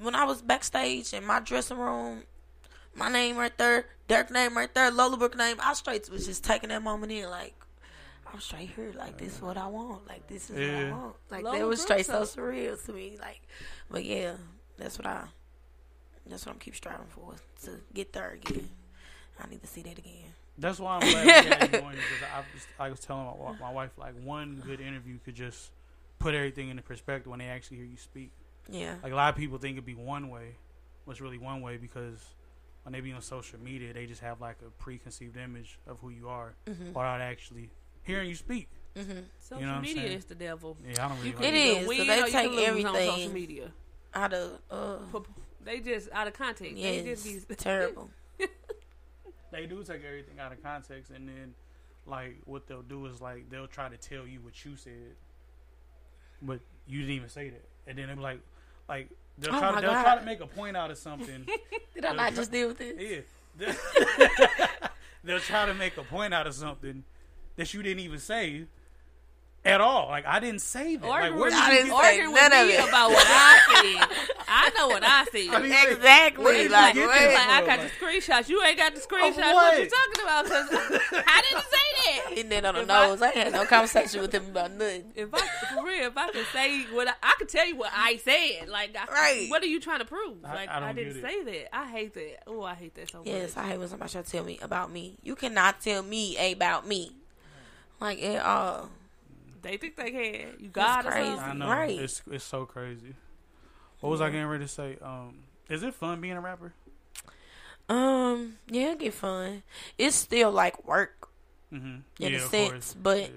S18: when I was backstage in my dressing room, my name right there, Durk name right there, Lola Brooke name. I straight was just taking that moment in, like. I'm straight here, like this is what I want, like this is what I want, like
S15: Lola
S18: that was straight so
S15: Brooks,
S18: surreal to me, like, but yeah, that's what I, that's what I'm keep striving for to get there again. I need to see that again.
S16: That's why I'm glad we had you on here because I was, I was telling my, my wife like one good interview could just put everything into perspective when they actually hear you speak.
S18: Yeah,
S16: Like a lot of people think it'd be one way, but it's really one way because when they be on social media, they just have like a preconceived image of who you are
S18: Mhm.
S16: without actually hearing you speak.
S18: mm-hmm.
S15: Social
S16: You know what I'm
S15: media
S16: saying?
S15: is the devil.
S16: Yeah, I don't really like
S15: can
S18: It
S15: either
S18: so they take
S15: can lose on
S18: everything.
S15: social media.
S18: out of uh,
S15: P- They just out of context. They just
S18: yes,
S15: be
S18: terrible. (laughs)
S16: They do take everything out of context, and then like what they'll do is like they'll try to tell you what you said, but you didn't even say that, and then they'll be like, like they'll
S18: Oh
S16: try
S18: my
S16: to, they'll try to make a point out of something. (laughs)
S18: Did I
S16: They'll
S18: not
S16: try-
S18: just deal with this?
S16: Yeah. (laughs) They'll try to make a point out of something that you didn't even say at all. Like I didn't say that. Like
S15: arguing
S16: where did
S18: I
S16: you
S18: didn't
S16: get
S18: say
S15: arguing
S18: none
S15: with
S18: of it.
S15: about what I said. I know what I said.
S16: I mean, like,
S18: Exactly,
S16: where did you
S18: like,
S16: get this
S15: Like, I got
S16: Like,
S15: the screenshots. You ain't got the screenshots.
S16: what?
S15: What? you talking about? Because (laughs) I didn't say that.
S18: Hitting it on the
S15: If
S18: nose. I, had no conversation with him about nothing.
S15: If I, for real, if I could say what I, I could tell you what I said, like, I,
S18: Right.
S15: what are you trying to prove? Like,
S16: I
S15: I,
S16: don't
S15: didn't
S16: get
S15: say that. I hate that. Oh, I hate that so
S18: Yes,
S15: much.
S18: Yes, I hate when somebody try to tell me about me. You cannot tell me about me. Like at all.
S15: They think they can. You got or
S18: crazy.
S16: I know.
S18: Right.
S16: It's it's so crazy. What was I getting ready to say? Um, is it fun being a rapper?
S18: Um, yeah, it get fun. It's still like work
S16: Mm-hmm.
S18: in
S16: yeah,
S18: a
S16: of
S18: sense,
S16: course.
S18: but
S16: Yeah.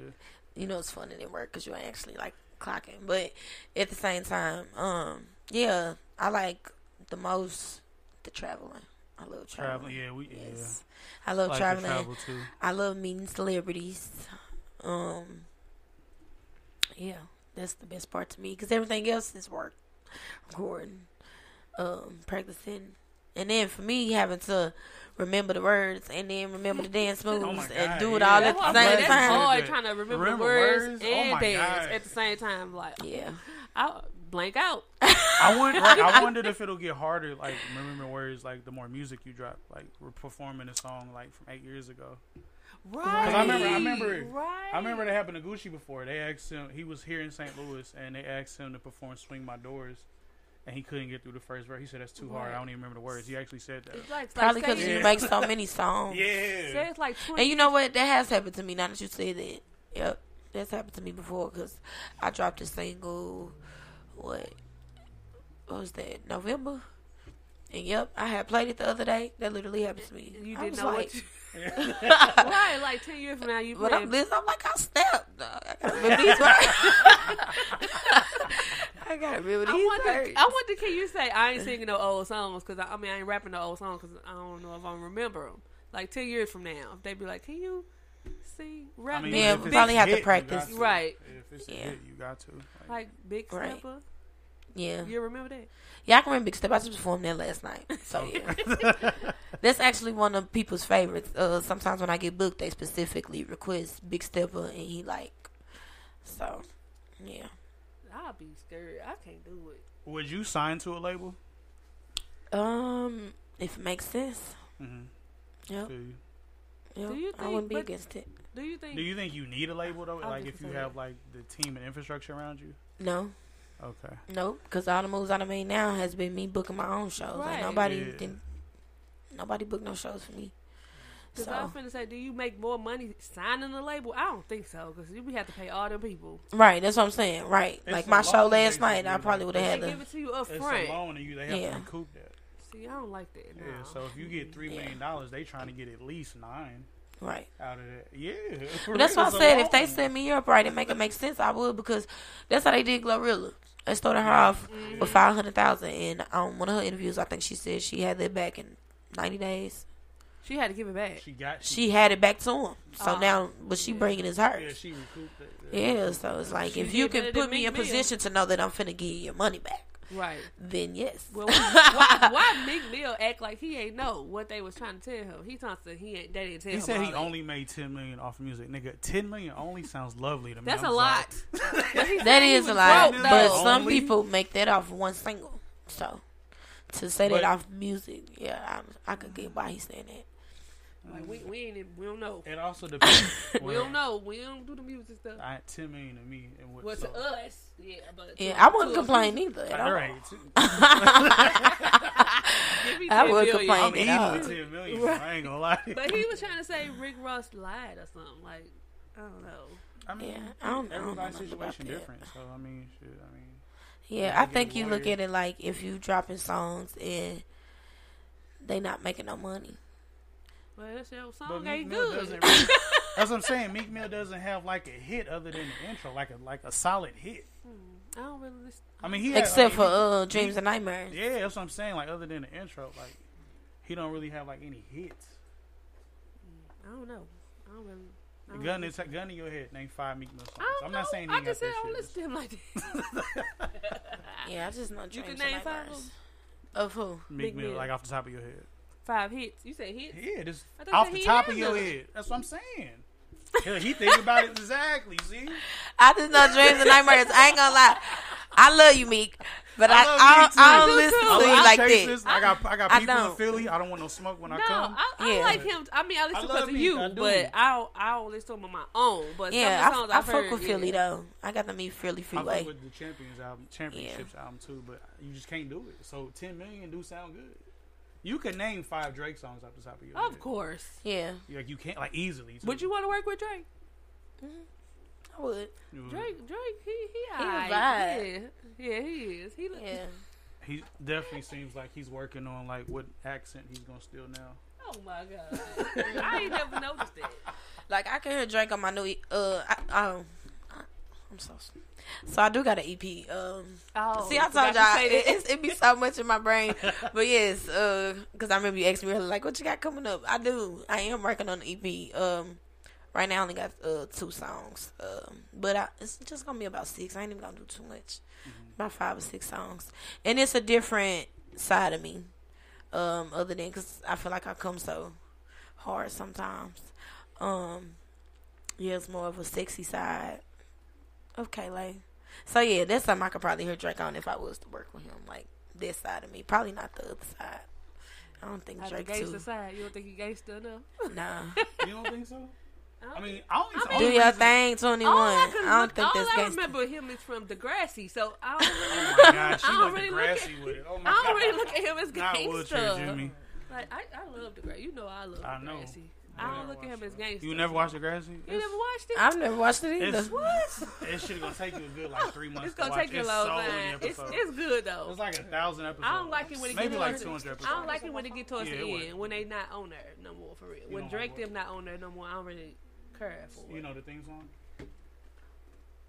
S18: you know it's fun in work because you ain't actually like clocking. But at the same time, um, yeah, I like the most the traveling. I love traveling.
S16: traveling. Yeah, we
S18: Yes.
S16: yeah.
S18: I love
S16: like to
S18: traveling.
S16: travel too.
S18: I love meeting celebrities. Um, yeah, that's the best part to me because everything else is work, recording, um, practicing, and then for me having to remember the words and then remember the dance moves (laughs)
S16: Oh my
S18: and do it
S16: yeah.
S18: all
S15: That's
S18: at the
S15: I'm
S18: same
S15: like, that's
S18: time.
S15: hard
S16: That-
S15: trying to remember,
S16: remember
S15: the words,
S16: words? Oh
S15: and
S16: my
S15: dance
S16: God.
S15: at the same time. Like,
S18: Yeah,
S15: I blank out. (laughs)
S16: I wonder. right, I (laughs) wondered if it'll get harder, like remembering words, like the more music you drop, like we're performing a song like from eight years ago. Because I remember, I remember,
S15: Right.
S16: I remember that happened to Gucci before. They asked him. He was here in St. Louis, and they asked him to perform "Swing My Doors," and he couldn't get through the first verse. He said that's too hard.
S15: Right.
S16: I don't even remember the words. He actually said that.
S15: It's like,
S18: Probably
S15: like
S18: because
S15: say-
S18: you make so (laughs) many songs.
S16: Yeah.
S15: Say it's like 20
S18: And you know what? That has happened to me. Now that you say that, yep, that's happened to me before. Because I dropped a single. What? What was that? November. And yep, I had played it the other day. That literally happened to me.
S15: You
S18: I
S15: didn't
S18: was
S15: know
S18: like,
S15: what you. Right, (laughs) like ten years from now, you.
S18: But I'm, this, I'm like, I stepped. dog. I gotta remember these (laughs) words. (laughs) I gotta remember
S15: I wonder,
S18: words.
S15: I wonder, can you say I ain't singing no old songs? Because I, I mean, I ain't rapping no old songs because I don't know if I remember them. Like ten years from now, if they be like, "Can you sing rap?"
S16: I mean,
S18: Yeah,
S16: if
S18: we
S16: it's
S18: probably have to
S16: hit, you
S18: practice.
S16: to.
S15: Right.
S16: If it's a
S18: Yeah.
S16: hit, you got to. Like,
S15: like Big
S18: Right.
S15: Stepper.
S18: Yeah.
S15: You remember that?
S18: Yeah, I can remember Big Step. I just performed that last night. So (laughs) yeah. That's actually one of people's favorites. Uh, sometimes when I get booked, they specifically request Big Stepper, and he like. So, yeah.
S15: I'll be scared. I can't do it.
S16: would you sign to a label?
S18: Um, if it makes sense.
S16: Mm-hmm.
S18: Yep. Yep.
S15: Do you
S18: I wouldn't be
S15: think-
S18: against it.
S15: Do you think?
S16: Do you think you need a label though?
S15: I was
S16: Like if you
S15: gonna
S16: have like the team and infrastructure around you?
S18: No,
S16: Okay.
S18: no, because all the moves I done made now has been me booking my own shows.
S15: Right.
S18: Like nobody
S16: Yeah.
S18: didn't. Nobody booked no shows for me.
S15: Because
S18: So
S15: I was finna say, do you make more money signing the label? I don't think so. Because we have to pay all them people.
S18: right, that's what I'm saying. Right,
S16: It's
S18: like my show last night, I probably would have had to give
S15: it to you up
S16: It's
S15: front.
S16: a loan, and you they have
S18: Yeah.
S16: to recoup that.
S15: See, I don't like that. No.
S16: Yeah. So if you get three million dollars, they trying to get at least nine
S18: Right.
S16: out of that. Yeah. (laughs)
S18: But that's
S16: real,
S18: why I said if they
S16: loan.
S18: set me up right and make it make sense, I would because that's how they did Glorilla. They started her off with five hundred thousand, and on one of her interviews, I think she said she had that back in ninety days.
S15: she had to give it back.
S16: She got.
S18: She had it back to him, so
S15: Oh.
S18: now what she bringing is hers.
S16: Yeah, she recouped that.
S18: Yeah, so it's like if you can put me in
S15: Meek
S18: position to know that I'm finna give you your money back,
S15: Right.
S18: then yes.
S15: Well, why, why (laughs) Meek Mill act like he ain't know what they was trying to tell him? He thought that he ain't. They didn't tell
S16: He
S15: him.
S16: said he
S15: that.
S16: only made ten million off of music. Nigga, ten million only sounds lovely to me.
S15: That's
S16: I'm
S15: a lot. (laughs) (laughs) But he
S18: that
S15: said he
S18: is a lot,
S15: broke,
S18: but
S15: though.
S18: some
S16: Only-
S18: people make that off one single. So to say
S16: But-
S18: that off music, yeah, I, I could get mm-hmm. why he's saying that.
S15: Like we, we ain't we don't know.
S16: It also (laughs) depends.
S15: We don't know. We don't do the music stuff.
S16: I ten million to me, and what?
S15: Well,
S16: so,
S15: to us, yeah, but to-
S18: Yeah, I wouldn't complain either. At
S16: All
S18: all.
S16: right, too. (laughs)
S15: Give me
S18: I would
S15: million.
S18: complain
S16: I'm
S18: at
S16: eating
S18: all.
S16: with ten million. I ain't gonna lie. (laughs)
S15: But he was trying to say Rick Ross lied or something. Like I don't know.
S16: I mean,
S18: Yeah, I don't- I don't know
S16: everybody's
S18: nothing about
S16: situation
S18: that.
S16: different. So I mean, shit. I mean,
S18: Yeah, I think you look at it like if you dropping songs and they not making no money.
S15: Well, that's your
S16: but
S15: song
S16: Meek
S15: ain't
S16: Mill
S15: good.
S16: doesn't. Really, (laughs) that's what I'm saying. Meek Mill doesn't have like a hit other than the intro, like a like a solid hit.
S15: I don't really listen.
S16: I mean, he had-
S18: Except
S16: I mean,
S18: for
S16: he-
S18: uh
S16: he-
S18: Dreams and Nightmares.
S16: Yeah, that's what I'm saying. Like other than the intro, like he don't really have like any hits.
S15: I don't know. I don't really. I don't
S16: Gun
S15: really-
S16: is gun in your head. Name five Meek Mill songs.
S15: I don't
S16: I'm not saying
S15: I just
S16: got
S15: said I
S16: that
S15: don't
S16: shit.
S15: listen to him like that. (laughs)
S18: Yeah, I just know
S15: You can name five of
S18: Nightmares.
S15: them?
S18: Of who?
S16: Meek
S15: Meek
S16: Mill,
S15: Mill.
S16: like off the top of your head.
S15: Five hits. You said hits?
S16: Yeah, just
S15: I
S16: off the top of your
S15: none.
S16: head. That's what I'm saying. Hell, he think about it exactly. See,
S18: I just know Dreams and Nightmares. I ain't gonna lie. I love you, Meek, but I,
S16: love
S18: I,
S16: Meek
S18: don't. I don't listen
S15: too.
S18: to
S16: I
S18: you
S16: love
S18: like
S16: Chasers.
S18: that.
S16: I got I got
S18: I
S16: people in. Philly. I don't want no smoke when I come.
S15: I, I
S18: Yeah.
S15: like him. I mean, I listen
S16: I
S15: because of
S16: Meek,
S15: you,
S16: I
S15: but I don't, I don't listen to him on my own. But
S18: Yeah,
S15: some of the
S18: I,
S15: songs
S18: I
S15: I've
S18: fuck
S15: heard,
S18: with Philly
S15: yeah.
S18: though. I got to meet Philly
S16: I
S18: Freeway.
S16: fuck with the Champions album, Championships album too, but you just can't do it. So 10 million do sound good. You can name five Drake songs off the top of your head.
S15: Of course.
S18: Yeah,
S16: Like you can't like easily. too.
S15: Would you want to work with Drake?
S18: I would.
S16: You would.
S15: Drake, Drake, he he,
S18: He a
S15: alright. Yeah, yeah, he is. He look,
S18: Yeah. (laughs)
S16: He definitely seems like he's working on like what accent he's gonna steal now.
S15: Oh my god, I ain't never noticed that.
S18: Like I can hear Drake on my new. E- Uh, I, um, I, I'm so. So I do got an EP. Um,
S15: Oh,
S18: see, I told y'all it, it's, it be so much in my brain. (laughs) But yes, uh, because I remember you asked me earlier, like, what you got coming up? I do. I am working on the EP. Um, right now I only got uh two songs. Um, but I, it's just gonna be about six. I ain't even gonna do too much. About five or six songs, and it's a different side of me. Um, other than because I feel like I come so hard sometimes. Um, yeah, it's more of a sexy side Okay, like, So yeah, that's something I could probably hear Drake on if I was to work with him, like this side of me. Probably not the other side. I don't think Drake too.
S15: Side. You don't think he gangster enough? (laughs)
S18: Nah.
S16: you don't think so? I mean, I only
S15: I mean, do
S18: your thing, twenty one.
S15: I,
S18: I, don't
S15: look,
S18: think
S15: this.
S18: that's.
S15: All
S18: I
S15: remember him is from Degrassi, so I oh don't really.
S16: oh my God, (laughs) she
S15: I don't really look at,
S16: with it. Oh my
S15: I don't really look at him as gangster. Like I, I love Degrassi. You know I love
S16: I
S15: Degrassi. Know. I don't look at him as gangster.
S16: You never watched Degrassi?
S15: You never watched it?
S18: I've never watched it either.
S15: What?
S16: It should gonna take you a good like three months.
S15: It's gonna take you a long time. It's, it's good though.
S16: It's like a thousand episodes.
S15: I don't like it when it
S16: maybe like two hundred episodes.
S15: I don't like it when it get towards
S16: yeah,
S15: the end when they not on there no more for real.
S16: You
S15: when Drake them not on there no more, I don't really care for
S16: you
S15: it.
S16: You know the theme song.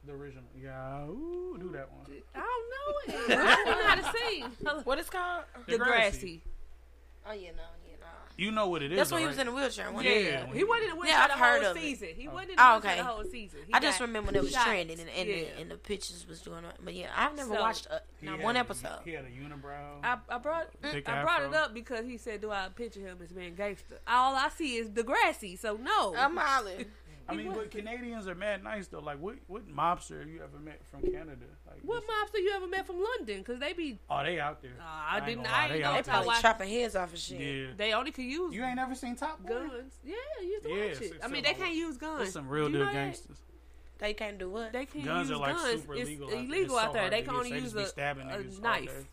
S16: The original, yeah, ooh, do that one.
S15: I don't know it. I don't know how to sing.
S18: What is called?
S15: The, grassy.
S18: Oh yeah, no.
S16: You know what it is.
S18: That's when
S16: right?
S18: he was in a wheelchair.
S15: Yeah,
S16: yeah,
S15: he wasn't in a wheelchair
S18: yeah,
S15: the whole
S18: season. It.
S15: He oh, wasn't in a
S18: oh, okay.
S15: the whole season. He
S18: I just remember when it was trending and, and,
S15: yeah.
S18: the, and, the, pictures was doing. But yeah, I've never
S15: so,
S18: watched
S16: a,
S18: not one episode.
S16: He had a unibrow.
S15: I, I brought
S16: mm,
S15: I brought it up because he said, "Do I picture him as being gangster?" All I see is Degrassi. So no,
S18: I'm hollering.
S16: I mean, but Canadians are mad nice though. Like, what what mobster have you ever met from Canada? Like,
S15: what mobster you ever met from London? Because they be
S16: oh they out there.
S15: Uh, I,
S16: I,
S15: didn't. I ain't
S16: they
S15: know.
S18: They probably chopping heads off of shit.
S16: Yeah.
S15: They only can use.
S16: You ain't ever seen Top Boy?
S15: Guns. Yeah, you used to
S16: yeah,
S15: watch it. I mean, they can't use guns.
S16: There's some real deal gangsters.
S18: They can't do what?
S15: They can't
S16: guns
S15: use
S16: are,
S15: guns.
S16: Like, super
S15: it's
S16: illegal out there.
S15: Illegal out there.
S16: So
S15: they can only use a, a knife.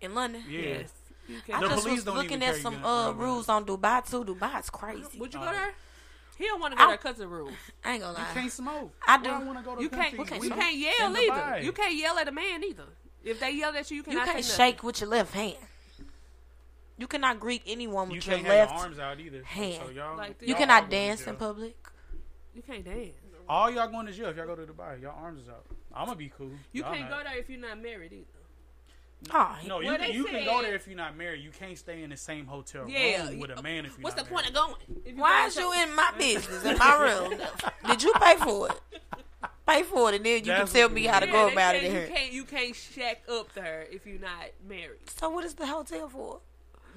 S18: In London,
S15: yes. yes.
S18: I just was looking at some uh, rules on Dubai too. Dubai's crazy.
S15: Would you go there? He don't want to go
S18: I,
S15: to cousin's rules.
S18: I ain't gonna lie.
S16: You can't smoke.
S18: I do.
S16: not want to go to
S15: you can't.
S16: Country.
S15: You can't yell either. You can't yell at a man either. If they yell at you, you,
S18: you can't shake with your left hand. You cannot greet anyone with
S16: you your
S18: left your
S16: arms out either.
S18: hand.
S16: So y'all,
S15: like
S18: you
S16: you
S18: cannot dance in public.
S15: You can't dance.
S16: All y'all going to jail if y'all go to Dubai. Y'all arms is out. I'm gonna be cool.
S15: You
S16: y'all
S15: can't
S16: not.
S15: go there if you're not married either.
S18: Oh,
S16: no, you, can, you can go there if you're not married. You can't stay in the same hotel room with a man if you're
S15: What's the
S16: married.
S15: point of going?
S18: Why is you in my (laughs) business, in my room? Did you pay for it? Pay for it, and then you
S16: That's
S18: can tell me how to
S15: yeah,
S18: go about it.
S15: You can't, you can't shack up to her if you're not married.
S18: So what is the hotel for?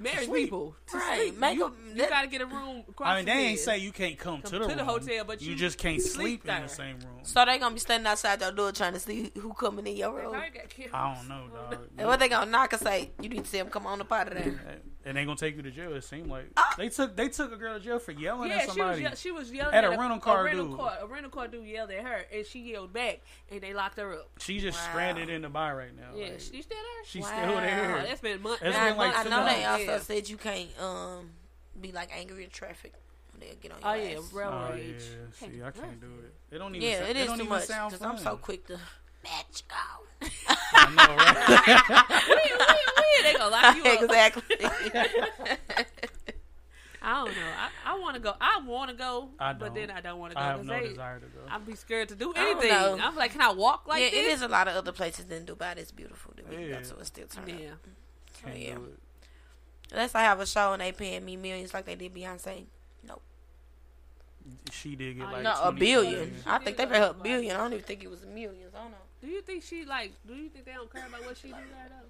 S15: married
S16: sleep.
S15: people.
S18: right. Make
S15: you, you gotta get a room.
S16: I mean, they ain't say you can't come,
S15: come
S16: to the,
S15: to the hotel, but you, you
S16: just can't
S15: sleep,
S16: in the same room.
S18: So they gonna be standing outside your door trying to see who coming in your room.
S16: I don't know, dog.
S18: And what they gonna knock and say? You need to see them come on the pot of that
S16: and they gonna take you to jail. It seemed like
S18: uh,
S16: they took they took a girl to jail for yelling
S15: yeah,
S16: at
S15: somebody. Yeah,
S16: she
S15: was she was yelling
S16: at,
S15: at
S16: a rental car.
S15: A rental
S16: dude.
S15: car, a rental car dude yelled at her, and she yelled back, and they locked her up.
S16: She's just
S18: wow.
S16: stranded in the Dubai right now.
S15: Yeah,
S16: like,
S15: she's still there.
S16: She's
S18: wow.
S16: still there.
S15: That's been months.
S16: That's
S18: now,
S16: been like
S18: I know
S16: months.
S18: they also
S15: yeah.
S18: said you can't um be like angry in traffic. They get on your
S15: oh
S18: ass.
S15: Oh, yeah, railroad
S16: oh,
S15: rage.
S16: Yeah. See, I can't do it. It don't even.
S18: Yeah,
S16: sound,
S18: it, it
S16: is
S18: too much. Cause I'm so quick to bitch, go.
S16: I know, right? (laughs)
S15: wait, wait, wait. They gonna lock you up.
S18: Exactly. (laughs)
S15: I don't know. I, I want to go. I want to go, but then I don't want to go.
S16: I have no
S15: they,
S16: desire to go.
S15: I'd be scared to do anything. I'm like, can I walk like
S18: yeah,
S15: this?
S18: It is a lot of other places in Dubai that's beautiful to me.
S16: Yeah.
S18: So it's still turning.
S15: Yeah.
S16: Can't
S18: yeah.
S16: Do it.
S18: Unless I have a show and they paying me millions like they did Beyonce. Nope.
S16: She did get
S15: oh,
S16: like
S18: no, a billion.
S16: billion.
S18: I think they paid her a billion. I don't even think it was millions. I don't know.
S15: Do you think she like? Do you think they don't care about what she do there though?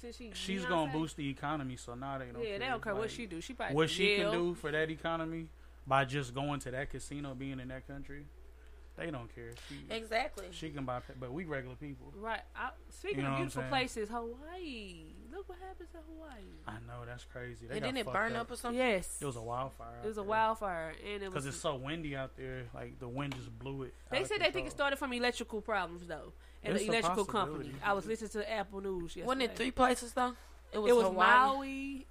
S15: Since she,
S16: she's gonna boost the economy, so now they don't.
S15: Yeah, care. they don't care
S16: like, what
S15: she do. She probably
S16: what she can do for that economy by just going to that casino, being in that country. They don't care. She,
S18: exactly.
S16: She can buy, but we regular people.
S15: Right. I, speaking
S16: you know
S15: of beautiful places, Hawaii. Look what happens in Hawaii.
S16: I know that's crazy. They
S18: and then it burn up. up. or something.
S15: Yes,
S16: it was a wildfire.
S15: It was a wildfire, and it
S16: because it's so windy out there. Like the wind just blew it.
S15: They said they think it started from electrical problems though, and the electrical company. I was listening to Apple News yesterday.
S18: Wasn't it three places though? It was,
S15: it was Maui.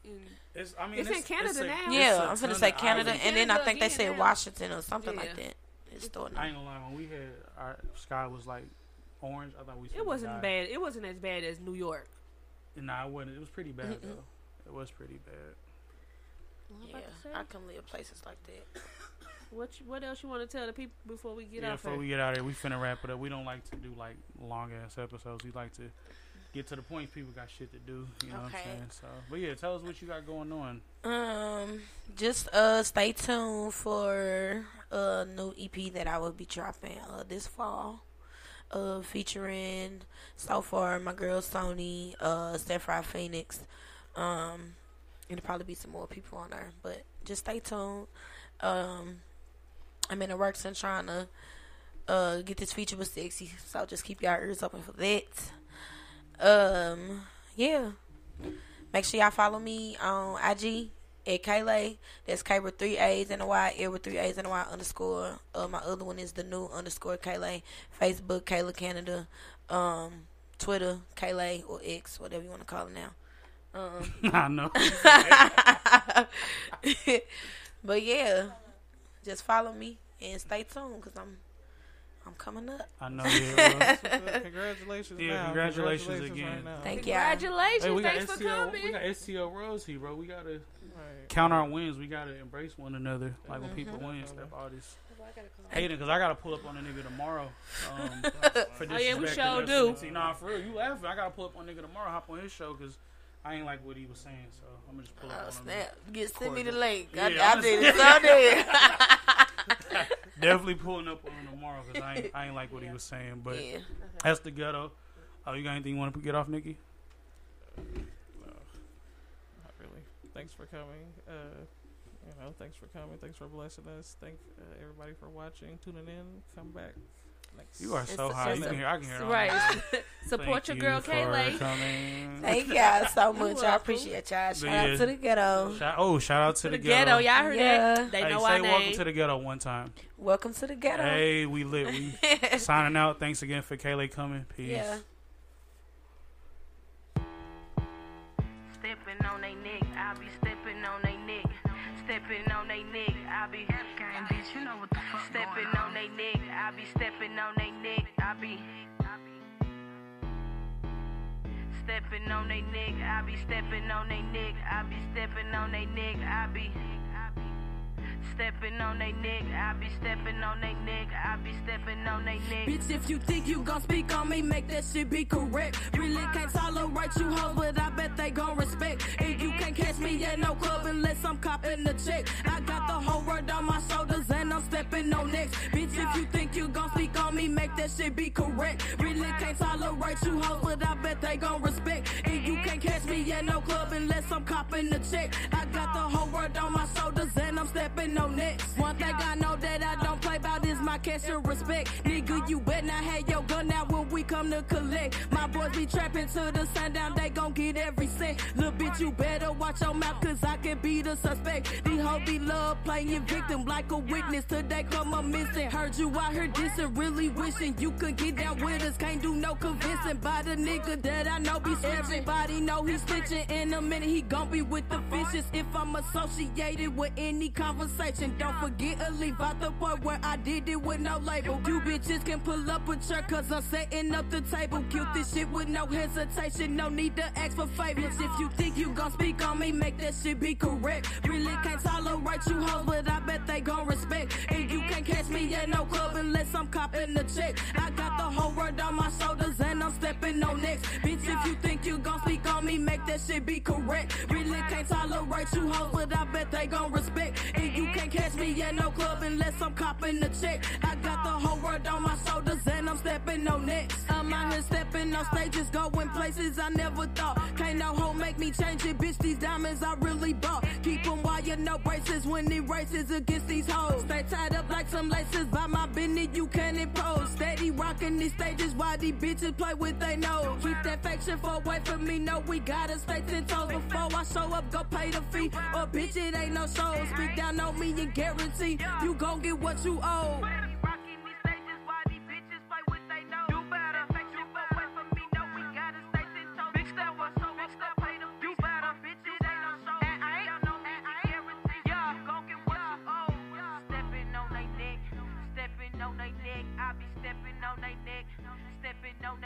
S16: it's, I mean,
S15: it's, it's in Canada it's
S16: a,
S15: now.
S18: Yeah, I'm gonna say Canada, and then I think they said. Washington or something
S15: yeah.
S18: like that. It's starting.
S16: I ain't gonna lie. When we had our sky was like orange, I thought we.
S15: It wasn't bad. It wasn't as bad as New York.
S16: Nah, I wouldn't. It was pretty bad
S18: Mm-mm.
S16: though. It was pretty bad.
S18: Yeah, I can live places like that. (laughs)
S15: What you, what else you want to tell the people before we get
S16: yeah,
S15: out?
S16: Before
S15: here?
S16: we get out of here, we finna wrap it up. We don't like to do like long ass episodes. We like to get to the point. People got shit to do. You know okay. what I'm saying? So, but yeah, tell us what you got going on.
S18: Um, just uh, stay tuned for a new EP that I will be dropping uh this fall uh, featuring so far my girl Sony, uh, Sapphire Phoenix. Um, it'll probably be some more people on there, but just stay tuned. Um, I'm in the works and trying to uh, get this feature with Sexyy, so just keep your ears open for that. Um, yeah, make sure y'all follow me on IG at KayyLayy. That's K with three A's and a Y, a Y, L with three A's and a Y underscore. Uh, my other one is the new underscore KayyLayy. Facebook Kayla Canada. Um, Twitter KayyLayy or X, whatever you want to call it now. Um, (laughs)
S16: I know. (laughs)
S18: but yeah, just follow me and stay tuned because I'm I'm coming up.
S16: I know. Yeah, bro. (laughs) (laughs)
S17: Congratulations.
S16: Yeah,
S17: now.
S16: congratulations,
S17: Congratulations
S16: again.
S17: right.
S18: Thank y'all.
S15: Congratulations.
S16: Hey, we got
S15: Thanks for
S16: STL,
S15: coming.
S16: We got STL royalty, bro. We gotta count our wins. We gotta embrace one another. Like when people (laughs) win, step all this. Hating because I gotta pull up on a nigga tomorrow. Um, for
S15: Oh, yeah, we
S16: disrespect
S15: sure do.
S16: obscenity. Nah, for real, you laughing? I gotta pull up on a nigga tomorrow. Hop on his show because I ain't like what he was saying. So I'm gonna just pull up
S18: Oh,
S16: on
S18: snap.
S16: him.
S18: Get, send me the link.
S16: Yeah,
S18: I,
S16: I'm
S18: I did
S16: just-
S18: it Sunday.
S16: Definitely pulling up on him tomorrow because I ain't, I ain't like what he was saying. But
S18: Yeah.
S16: that's the ghetto. Oh, you got anything you want to get off, Nikki?
S17: No, Not really. Thanks for coming. Uh, you know, thanks for coming. Thanks for blessing us. Thank uh, everybody for watching, tuning in. Come back. Next.
S16: You are so
S15: It's-
S16: high.
S15: it's
S16: You can hear. I can hear. it all
S15: right.
S16: night.
S15: Support your girl,
S16: you for
S15: KayyLayy.
S16: coming.
S18: Thank (laughs) y'all so much. I
S15: welcome.
S18: appreciate y'all. Shout
S16: Yeah.
S18: out to the ghetto.
S16: Shout, oh, shout out to,
S15: the
S16: the,
S15: ghetto. Y'all heard
S18: Yeah.
S15: that? They
S16: hey,
S15: know
S16: say
S15: our
S16: welcome
S15: name.
S16: to the ghetto one time.
S18: Welcome to the ghetto.
S16: Hey, we lit. We (laughs) signing out. Thanks again for KayyLayy coming. Peace.
S18: Yeah.
S19: Stepping on they neck, I be stepping on they neck. Stepping on Be Stepping on they neck, I be stepping on they neck, I be stepping on they neck, I be Stepping on they neck, I be stepping on they neck, I be stepping on they neck.
S13: Bitch, if you think you gon' speak on me, make that shit be correct. Really can't tolerate you hoes, but I bet they gon' respect. And you can't catch me at no club unless I'm copping the check. I got the whole world on my shoulders and I'm stepping on next. Bitch, if you think you gon' speak on me, make that shit be correct. Really can't tolerate you hoes, but I bet they gon' respect. And you can't catch me at no club unless I'm copping the check. I got the whole world on my shoulders and I'm stepping on next. One thing I know that I don't play about is my cash and respect. Nigga, you bet not have your gun out when we come to collect. My boys be trapping to the sundown, they gon' get every cent. Little bitch, you better watch your mouth, cause I can be the suspect. These hoes be love playing victim like a witness. Today come up missing. Heard you out here dissing, really wishing you could get down with us. Can't do no convincing by the nigga that I know be switching. Everybody know he's snitching. In a minute, he gon' be with the fishes. If I'm associated with any conversation, don't forget to leave out the part where I did it with no label. You bitches can pull up a chair, cause I'm setting up the table. Kill this shit with no hesitation. No need to ask for favors. If you think you gon' speak on me, make that shit be correct. Really can't tolerate you hoes, but I bet they gon' respect. And you can't catch me at no club unless I'm copping the check. I got the whole world on my shoulders and I'm stepping on next. Bitch, if you think you gon' speak on me, make that shit be correct. Really can't tolerate you hoes, but I bet they gon' respect. And you can't catch me at no club unless I'm copping the check. I got the whole world on my shoulders and I'm stepping on next. I'm out here stepping on stages, going places I never thought. Can't no hoe make me change it, bitch. These diamonds I really bought. Keep 'em wire, no braces when it races against these hoes. Stay tied up like some laces by my business, you can't impose. Steady rocking these stages while these bitches play with they nose. Keep that shit far away from me, no, we gotta stay ten toes before I show up, go pay the fee. Or bitch, it ain't no show. Speak down on me and guarantee you gon' get what you owe.
S19: On